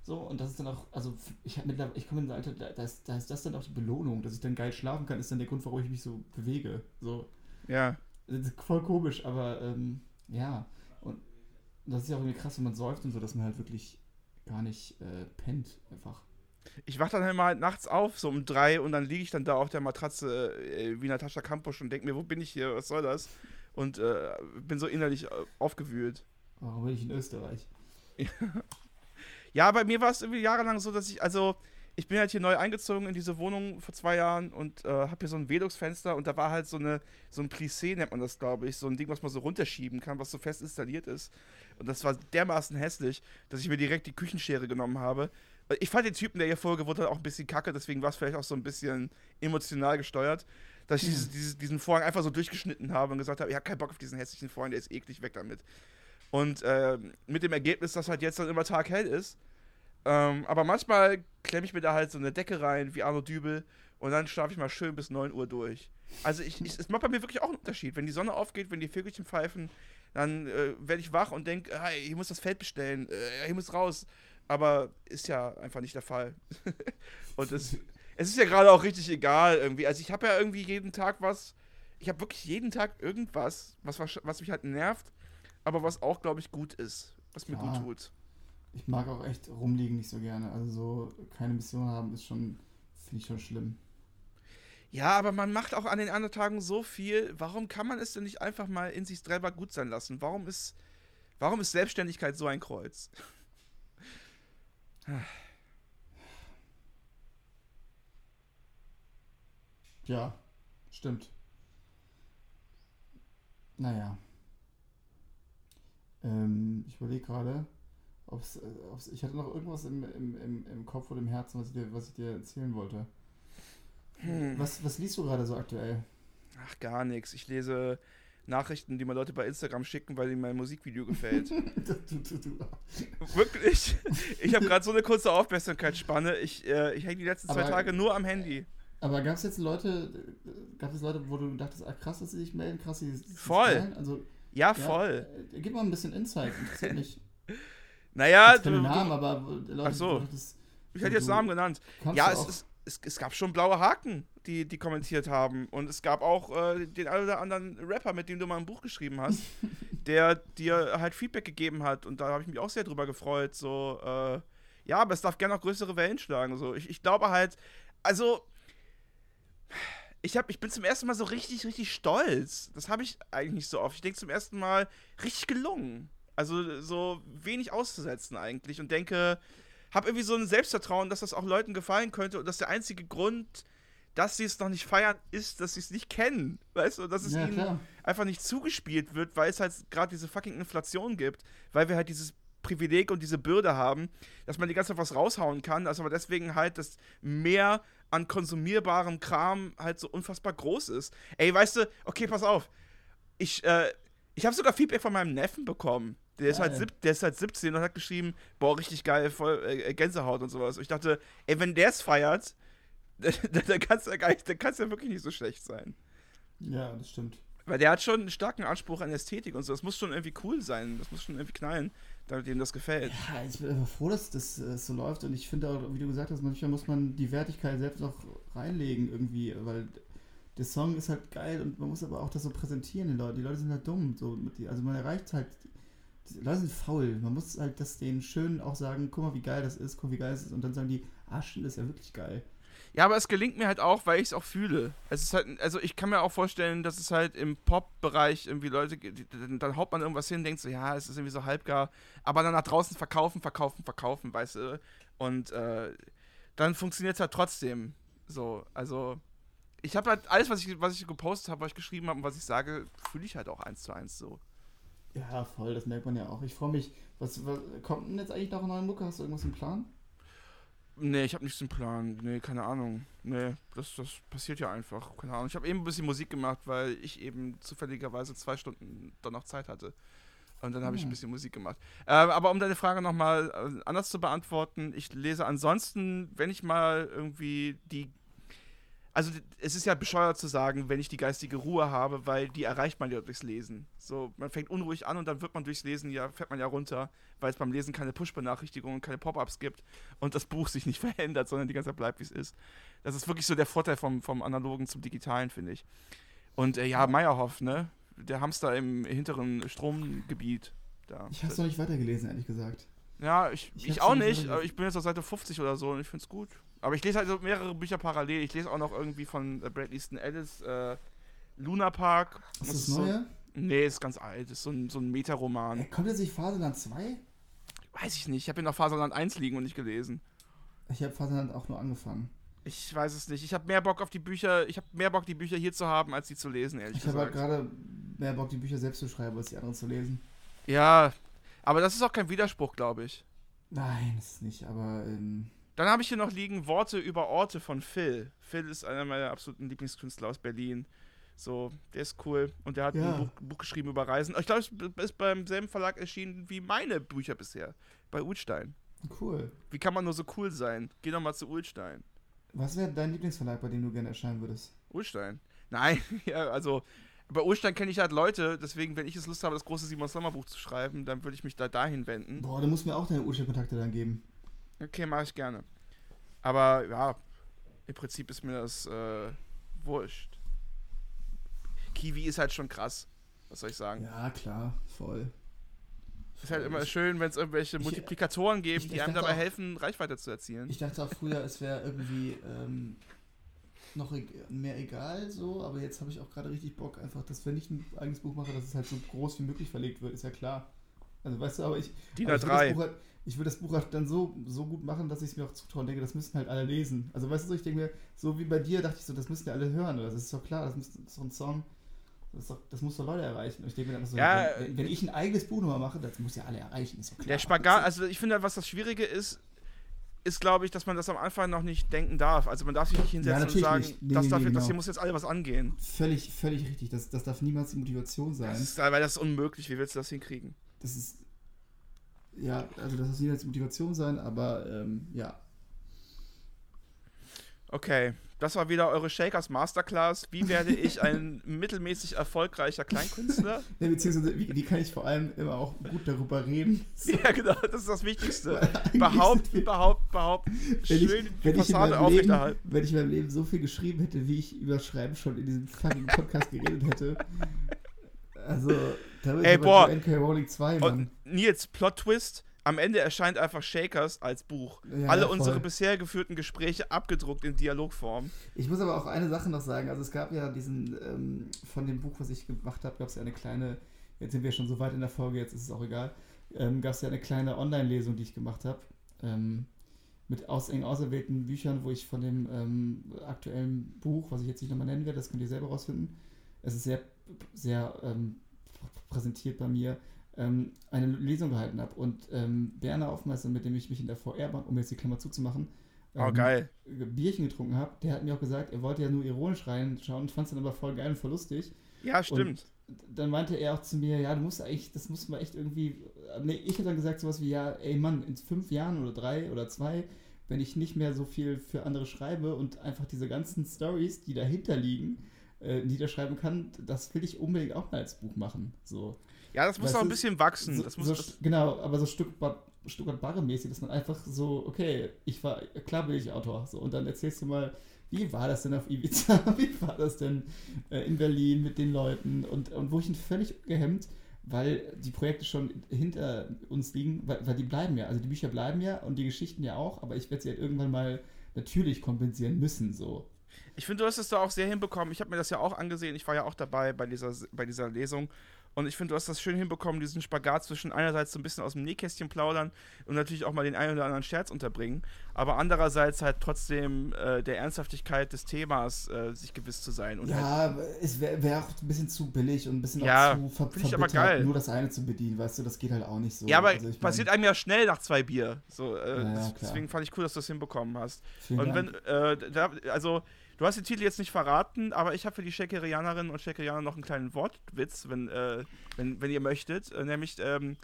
So, und das ist dann auch, also ich, ich komme in ein Alter, da, ist, da ist das dann auch die Belohnung, dass ich dann geil schlafen kann, ist dann der Grund, warum ich mich so bewege. So, Ja. das ist voll komisch, aber ähm, ja. Und das ist ja auch irgendwie krass, wenn man säuft und so, dass man halt wirklich gar nicht äh, pennt, einfach. Ich wach dann halt mal nachts auf, so um drei, und dann liege ich dann da auf der Matratze äh, wie Natascha Kampusch und denke mir, wo bin ich hier, was soll das? Und äh, bin so innerlich äh, aufgewühlt. Warum bin ich in Österreich? (laughs) Ja, bei mir war es irgendwie jahrelang so, dass ich, also, ich bin halt hier neu eingezogen in diese Wohnung vor zwei Jahren und äh, habe hier so ein Velux-Fenster und da war halt so eine, so ein Plissé nennt man das, glaube ich, so ein Ding, was man so runterschieben kann, was so fest installiert ist. Und das war dermaßen hässlich, dass ich mir direkt die Küchenschere genommen habe. Ich fand den Typen, der hier vorgewohnt hat, auch ein bisschen kacke, deswegen war es vielleicht auch so ein bisschen emotional gesteuert, dass ich dieses, dieses, diesen Vorhang einfach so durchgeschnitten habe und gesagt habe, ich habe keinen Bock auf diesen hässlichen Vorhang, der ist eklig, weg damit. Und ähm, mit dem Ergebnis, dass halt jetzt dann immer taghell ist. Ähm, aber manchmal klemme ich mir da halt so eine Decke rein, wie Arno Dübel, und dann schlafe ich mal schön bis 9 Uhr durch. Also ich, ich, es macht bei mir wirklich auch einen Unterschied. Wenn die Sonne aufgeht, wenn die Vögelchen pfeifen, dann äh, werde ich wach und denke, hey, ich muss das Feld bestellen, äh, ich muss raus. Aber ist ja einfach nicht der Fall. (laughs) und es, es ist ja gerade auch richtig egal irgendwie. Also ich habe ja irgendwie jeden Tag was, ich habe wirklich jeden Tag irgendwas, was, was mich halt nervt, aber was auch, glaube ich, gut ist, was mir Ja. gut tut. Ich mag auch echt rumliegen nicht so gerne. Also so keine Mission haben ist schon, finde ich schon schlimm. Ja, aber man macht auch an den anderen Tagen so viel. Warum kann man es denn nicht einfach mal in sich selber gut sein lassen? Warum ist, warum ist Selbstständigkeit so ein Kreuz? Ja, stimmt. Naja. Ähm, ich überlege gerade, ob's, äh, ob's, ich hatte noch irgendwas im, im, im, im Kopf oder im Herzen, was ich dir, was ich dir erzählen wollte. Hm. Was, was liest du gerade so aktuell? Ach, gar nichts. Ich lese Nachrichten, die mir Leute bei Instagram schicken, weil ihnen mein Musikvideo gefällt. (laughs) Wirklich. Ich habe gerade so eine kurze Aufmerksamkeitsspanne. Ich, äh, ich hänge die letzten zwei Aber- Tage nur am Handy. Aber gab es jetzt Leute, äh, gab es Leute, wo du dachtest, ah, krass, dass sie sich melden, krass, sie Voll. Also, Ja, ja, voll. äh, Gib mal ein bisschen Insight, interessiert mich. (laughs) Naja, du, Namen, aber äh, Leute, Ach so. dachtest, ich hätte jetzt Namen genannt. Ja, es, ist, es, es gab schon blaue Haken, die, die kommentiert haben. Und es gab auch äh, den einen oder anderen Rapper, mit dem du mal ein Buch geschrieben hast, (laughs) der dir halt Feedback gegeben hat. Und da habe ich mich auch sehr drüber gefreut. So, äh, ja, aber es darf gerne auch größere Wellen schlagen. So. Ich, ich glaube halt, also. Ich, hab, ich bin zum ersten Mal so richtig, richtig stolz. Das habe ich eigentlich nicht so oft. Ich denke zum ersten Mal richtig gelungen. Also so wenig auszusetzen eigentlich und denke, habe irgendwie so ein Selbstvertrauen, dass das auch Leuten gefallen könnte und dass der einzige Grund, dass sie es noch nicht feiern, ist, dass sie es nicht kennen. Weißt du, dass es Ja, ihnen klar. einfach nicht zugespielt wird, weil es halt gerade diese fucking Inflation gibt, weil wir halt dieses Privileg und diese Bürde haben, dass man die ganze Zeit was raushauen kann, dass aber deswegen halt das mehr an konsumierbarem Kram halt so unfassbar groß ist. Ey, weißt du, okay, pass auf. Ich, äh, ich habe sogar Feedback von meinem Neffen bekommen. Der ist, halt, der ist halt 17 und hat geschrieben, boah, richtig geil, voll äh, Gänsehaut und sowas. Und ich dachte, ey, wenn der es feiert, (laughs) dann kann es ja, gar nicht- dann kann's ja wirklich nicht so schlecht sein. Ja, das stimmt. Weil der hat schon einen starken Anspruch an Ästhetik und so. Das muss schon irgendwie cool sein. Das muss schon irgendwie knallen, damit ihm das gefällt. Ja, ich bin einfach froh, dass das äh, so läuft und ich finde auch, wie du gesagt hast, manchmal muss man die Wertigkeit selbst auch reinlegen irgendwie, weil der Song ist halt geil und man muss aber auch das so präsentieren, die Leute. Die Leute sind halt dumm, so also man erreicht halt, Leute sind faul. Man muss halt das denen schön auch sagen, guck mal, wie geil das ist, guck, wie geil es ist und dann sagen die, ah, das ist ja wirklich geil. Ja, aber es gelingt mir halt auch, weil ich es auch fühle. Es ist halt, also ich kann mir auch vorstellen, dass es halt im Pop-Bereich irgendwie Leute die- dann, dann haut man irgendwas hin, denkt so, ja, es ist irgendwie so halbgar, aber dann nach draußen verkaufen, verkaufen, verkaufen, weißt du. Und äh, dann funktioniert es halt trotzdem. So, also ich habe halt alles, was ich, was ich gepostet habe, was ich geschrieben habe und was ich sage, fühle ich halt auch eins zu eins so. Ja, voll, das merkt man ja auch. Ich freue mich. Was, was kommt denn jetzt eigentlich noch eine neue Mucke? Hast du irgendwas im Plan? Nee, ich habe nichts im Plan. Nee, keine Ahnung. Nee, das, das passiert ja einfach. Keine Ahnung. Ich habe eben ein bisschen Musik gemacht, weil ich eben zufälligerweise zwei Stunden dann noch Zeit hatte. Und dann habe ich ein Ah. bisschen Musik gemacht. Ähm, aber um deine Frage nochmal äh, anders zu beantworten, ich lese ansonsten, wenn ich mal irgendwie die. Also es ist ja bescheuert zu sagen, wenn ich die geistige Ruhe habe, weil die erreicht man ja durchs Lesen. So, man fängt unruhig an und dann wird man durchs Lesen ja, fährt man ja runter, weil es beim Lesen keine Push-Benachrichtigungen, keine Pop-ups gibt und das Buch sich nicht (laughs) verändert, sondern die ganze Zeit bleibt, wie es ist. Das ist wirklich so der Vorteil vom, vom Analogen zum Digitalen, finde ich. Und äh, ja, Meyerhoff, ne? Der Hamster im hinteren Stromgebiet. Da. Ich habe es noch nicht weitergelesen, ehrlich gesagt. Ja, ich, Ich ich, auch nicht aber ich bin jetzt auf Seite 50 oder so und ich finde es gut. Aber ich lese halt so mehrere Bücher parallel. Ich lese auch noch irgendwie von äh, Brad Easton Ellis, äh, Luna Park. Ist Das das ist so- neue? Nee, ist ganz alt. Ist so ein, so ein Metaroman. Äh, kommt jetzt nicht Faserland 2? Weiß ich nicht. Ich habe hier noch Faserland 1 liegen und nicht gelesen. Ich habe Faserland auch nur angefangen. Ich weiß es nicht. Ich habe mehr Bock auf die Bücher. Ich habe mehr Bock, die Bücher hier zu haben, als sie zu lesen, ehrlich Ich habe halt gesagt. gerade mehr Bock, die Bücher selbst zu schreiben, als die anderen zu lesen. ja, aber das ist auch kein Widerspruch, glaube ich. Nein, ist nicht, aber ähm, Dann habe ich hier noch liegen Worte über Orte von Phil. Phil ist einer meiner absoluten Lieblingskünstler aus Berlin. So, der ist cool. Und der hat Ja. ein Buch, Buch geschrieben über Reisen. Ich glaube, es ist beim selben Verlag erschienen wie meine Bücher bisher. Bei Ulstein. cool. Wie kann man nur so cool sein? Geh doch mal zu Ulstein. Was wäre dein Lieblingsverlag, bei dem du gerne erscheinen würdest? Ulstein. Nein, (laughs) ja, also bei Urstein kenne ich halt Leute, deswegen, wenn ich es Lust habe, das große Simon Sommer Buch zu schreiben, dann würde ich mich da dahin wenden. Boah, du musst mir auch deine Urstein-Kontakte dann geben. Okay, mache ich gerne. Aber ja, im Prinzip ist mir das äh, wurscht. Kiwi ist halt schon krass. Was soll ich sagen? Ja, klar, voll. Ist halt immer schön, wenn es irgendwelche Ich- Multiplikatoren geben, ich- die ich einem dabei auch- helfen, Reichweite zu erzielen. Ich dachte auch früher, es wäre irgendwie ähm, noch e mehr egal so, aber jetzt habe ich auch gerade richtig Bock, einfach, dass wenn ich ein eigenes Buch mache, dass es halt so groß wie möglich verlegt wird, ist ja klar. Also weißt du, aber ich, DIN aber ich will A3. das Buch halt, ich will das Buch halt dann so, so gut machen, dass ich es mir auch zutraue und denke, das müssten halt alle lesen. Also weißt du, ich denke mir, so wie bei dir dachte ich so, das müssten ja alle hören, oder? das ist doch klar, das, das ist doch ein Song. Das, doch, das muss doch Leute erreichen. Und ich denke mir dann so, Ja, wenn, wenn ich ein eigenes Buch nochmal mache, das muss ja alle erreichen, ist doch klar. Der Spagat, also ich finde, was das Schwierige ist, ist, glaube ich, dass man das am Anfang noch nicht denken darf. Also man darf sich nicht hinsetzen und natürlich sagen. Nee, das, nee, darf, nee, das genau. hier muss jetzt alle was angehen. Völlig, völlig richtig. Das, das darf niemals die Motivation sein. Das ist, weil das ist unmöglich. Wie willst du das hinkriegen? das ist. Ja, also das muss niemals Motivation sein, aber ähm, ja. Okay, das war wieder eure Shakers Masterclass. Wie werde (laughs) ich ein mittelmäßig erfolgreicher Kleinkünstler? (laughs) Ne, beziehungsweise, wie, wie kann ich vor allem immer auch gut darüber reden? So, (laughs) ja, genau, das ist das Wichtigste. eigentlich Behaupt, sind wir- behaupt, behaupt. wenn ich, Schön die wenn, ich in Fassade meinem Leben, aufrechterhalten. wenn ich in meinem Leben so viel geschrieben hätte, wie ich über Schreiben schon in diesem fucking Podcast geredet hätte. Also, da bin Ey, boah. NK Rowling 2, Mann. Und Nils, Plot-Twist. Am Ende erscheint einfach Shakers als Buch. Ja, Alle ja, unsere bisher geführten Gespräche abgedruckt in Dialogform. Ich muss aber auch eine Sache noch sagen. Also es gab ja diesen, ähm, von dem Buch, was ich gemacht habe, gab es ja eine kleine, jetzt sind wir schon so weit in der Folge, jetzt ist es auch egal, ähm, gab es ja eine kleine Online-Lesung, die ich gemacht habe. Ähm, mit aus, eng auserwählten Büchern, wo ich von dem ähm, aktuellen Buch, was ich jetzt nicht nochmal nennen werde, das könnt ihr selber rausfinden. Es ist sehr, sehr ähm, präsentiert bei mir, ähm, eine Lesung gehalten habe. Und ähm, Berner Aufmeister, mit dem ich mich in der VR-Bahn, um jetzt die Klammer zuzumachen, Oh, ähm, geil. Bierchen getrunken habe, der hat mir auch gesagt, er wollte ja nur ironisch reinschauen und fand es dann aber voll geil und voll lustig. Ja, stimmt. Dann meinte er auch zu mir, ja, du musst eigentlich, das muss man echt irgendwie. Nee, ich habe dann gesagt sowas wie, ja, ey Mann, in fünf Jahren oder drei oder zwei, wenn ich nicht mehr so viel für andere schreibe und einfach diese ganzen Stories, die dahinter liegen, äh, niederschreiben kann, das will ich unbedingt auch mal als Buch machen. So. Ja, das muss Weißt noch ein bisschen wachsen. So, das muss, so, das, genau, aber so Stück, Stück Barre mäßig, dass man einfach so, okay, ich war, klar bin ich Autor, so, und dann erzählst du mal, wie war das denn auf Ibiza, (laughs) wie war das denn äh, in Berlin mit den Leuten und, und wo ich ihn völlig gehemmt, weil die Projekte schon hinter uns liegen, weil, weil die bleiben ja, also die Bücher bleiben ja und die Geschichten ja auch, aber ich werde sie halt irgendwann mal natürlich kompensieren müssen, so. Ich finde, du hast es da auch sehr hinbekommen. Ich habe mir das ja auch angesehen. Ich war ja auch dabei bei dieser, bei dieser Lesung. Und ich finde, du hast das schön hinbekommen, diesen Spagat zwischen einerseits so ein bisschen aus dem Nähkästchen plaudern und natürlich auch mal den einen oder anderen Scherz unterbringen, aber andererseits halt trotzdem äh, der Ernsthaftigkeit des Themas äh, sich gewiss zu sein. Und halt, Ja, es wäre wär auch ein bisschen zu billig und ein bisschen Ja, auch zu ver ich aber verbittert, geil. nur das eine zu bedienen, weißt du, das geht halt auch nicht so. ja, aber Also ich mein, passiert einem ja schnell nach zwei Bier. So, äh, Ja, deswegen fand ich cool, dass du das hinbekommen hast. vielen Und wenn, äh, da, also, du hast den Titel jetzt nicht verraten, aber ich habe für die Shakerianerinnen und Shakerianer noch einen kleinen Wortwitz, wenn, äh, wenn, wenn ihr möchtet. Äh, nämlich, ähm,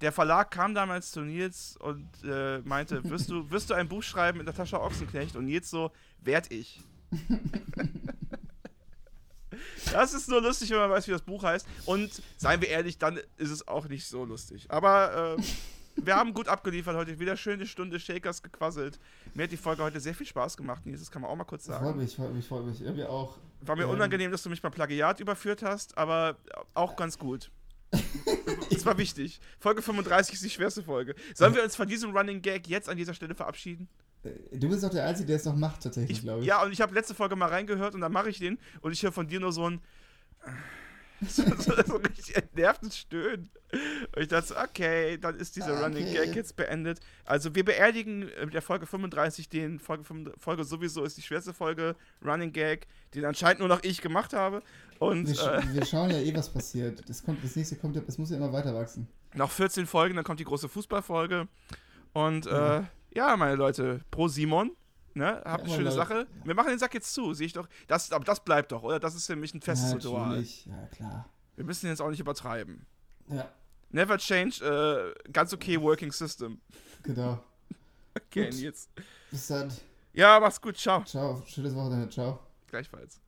der Verlag kam damals zu Nils und äh, meinte, (laughs) wirst du, wirst du ein Buch schreiben in der Tasche Ochsenknecht? Und Nils so, werd ich. (laughs) Das ist nur lustig, wenn man weiß, wie das Buch heißt. Und seien wir ehrlich, dann ist es auch nicht so lustig. Aber äh, wir haben gut abgeliefert heute. Wieder schöne Stunde Shakers gequasselt. Mir hat die Folge heute sehr viel Spaß gemacht, Nils. Das kann man auch mal kurz Freut sagen. mich, freut mich, freut mich. Irgendwie auch. War mir Ähm, unangenehm, dass du mich mal Plagiat überführt hast, aber auch ganz gut. (laughs) Das war wichtig. Folge 35 ist die schwerste Folge. Sollen wir uns von diesem Running Gag jetzt an dieser Stelle verabschieden? Äh, Du bist doch der Einzige, der es noch macht, tatsächlich, Ich, glaube ich. ja, und ich habe letzte Folge mal reingehört und dann mache ich den und ich höre von dir nur so ein (laughs) so, so, so richtig entnervtes Stöhnen. Und ich dachte so, okay, dann ist dieser Ah, Running okay. Gag jetzt beendet. Also wir beerdigen äh, mit der Folge 35 den Folge, 5 Folge sowieso ist die schwerste Folge Running Gag, den anscheinend nur noch ich gemacht habe. Und Wir, sch äh, wir schauen ja eh, (laughs) was passiert. Das, kommt, das nächste kommt ja, es muss ja immer weiter wachsen. noch 14 Folgen, dann kommt die große Fußballfolge. Und Ja. äh, ja, meine Leute, pro Simon. Ne, habt Ja, eine schöne Leute. Sache. Wir machen den Sack jetzt zu, sehe ich doch. Das, aber das bleibt doch, oder? Das ist für mich ein festes ja, Ritual. natürlich. Ja, klar. Wir müssen jetzt auch nicht übertreiben. Ja, Never change, äh, ganz okay working system. genau. (laughs) Okay, Gut. jetzt. Bis dann. Ja, mach's gut, ciao. Ciao. Schönes Wochenende. Ciao. Gleichfalls.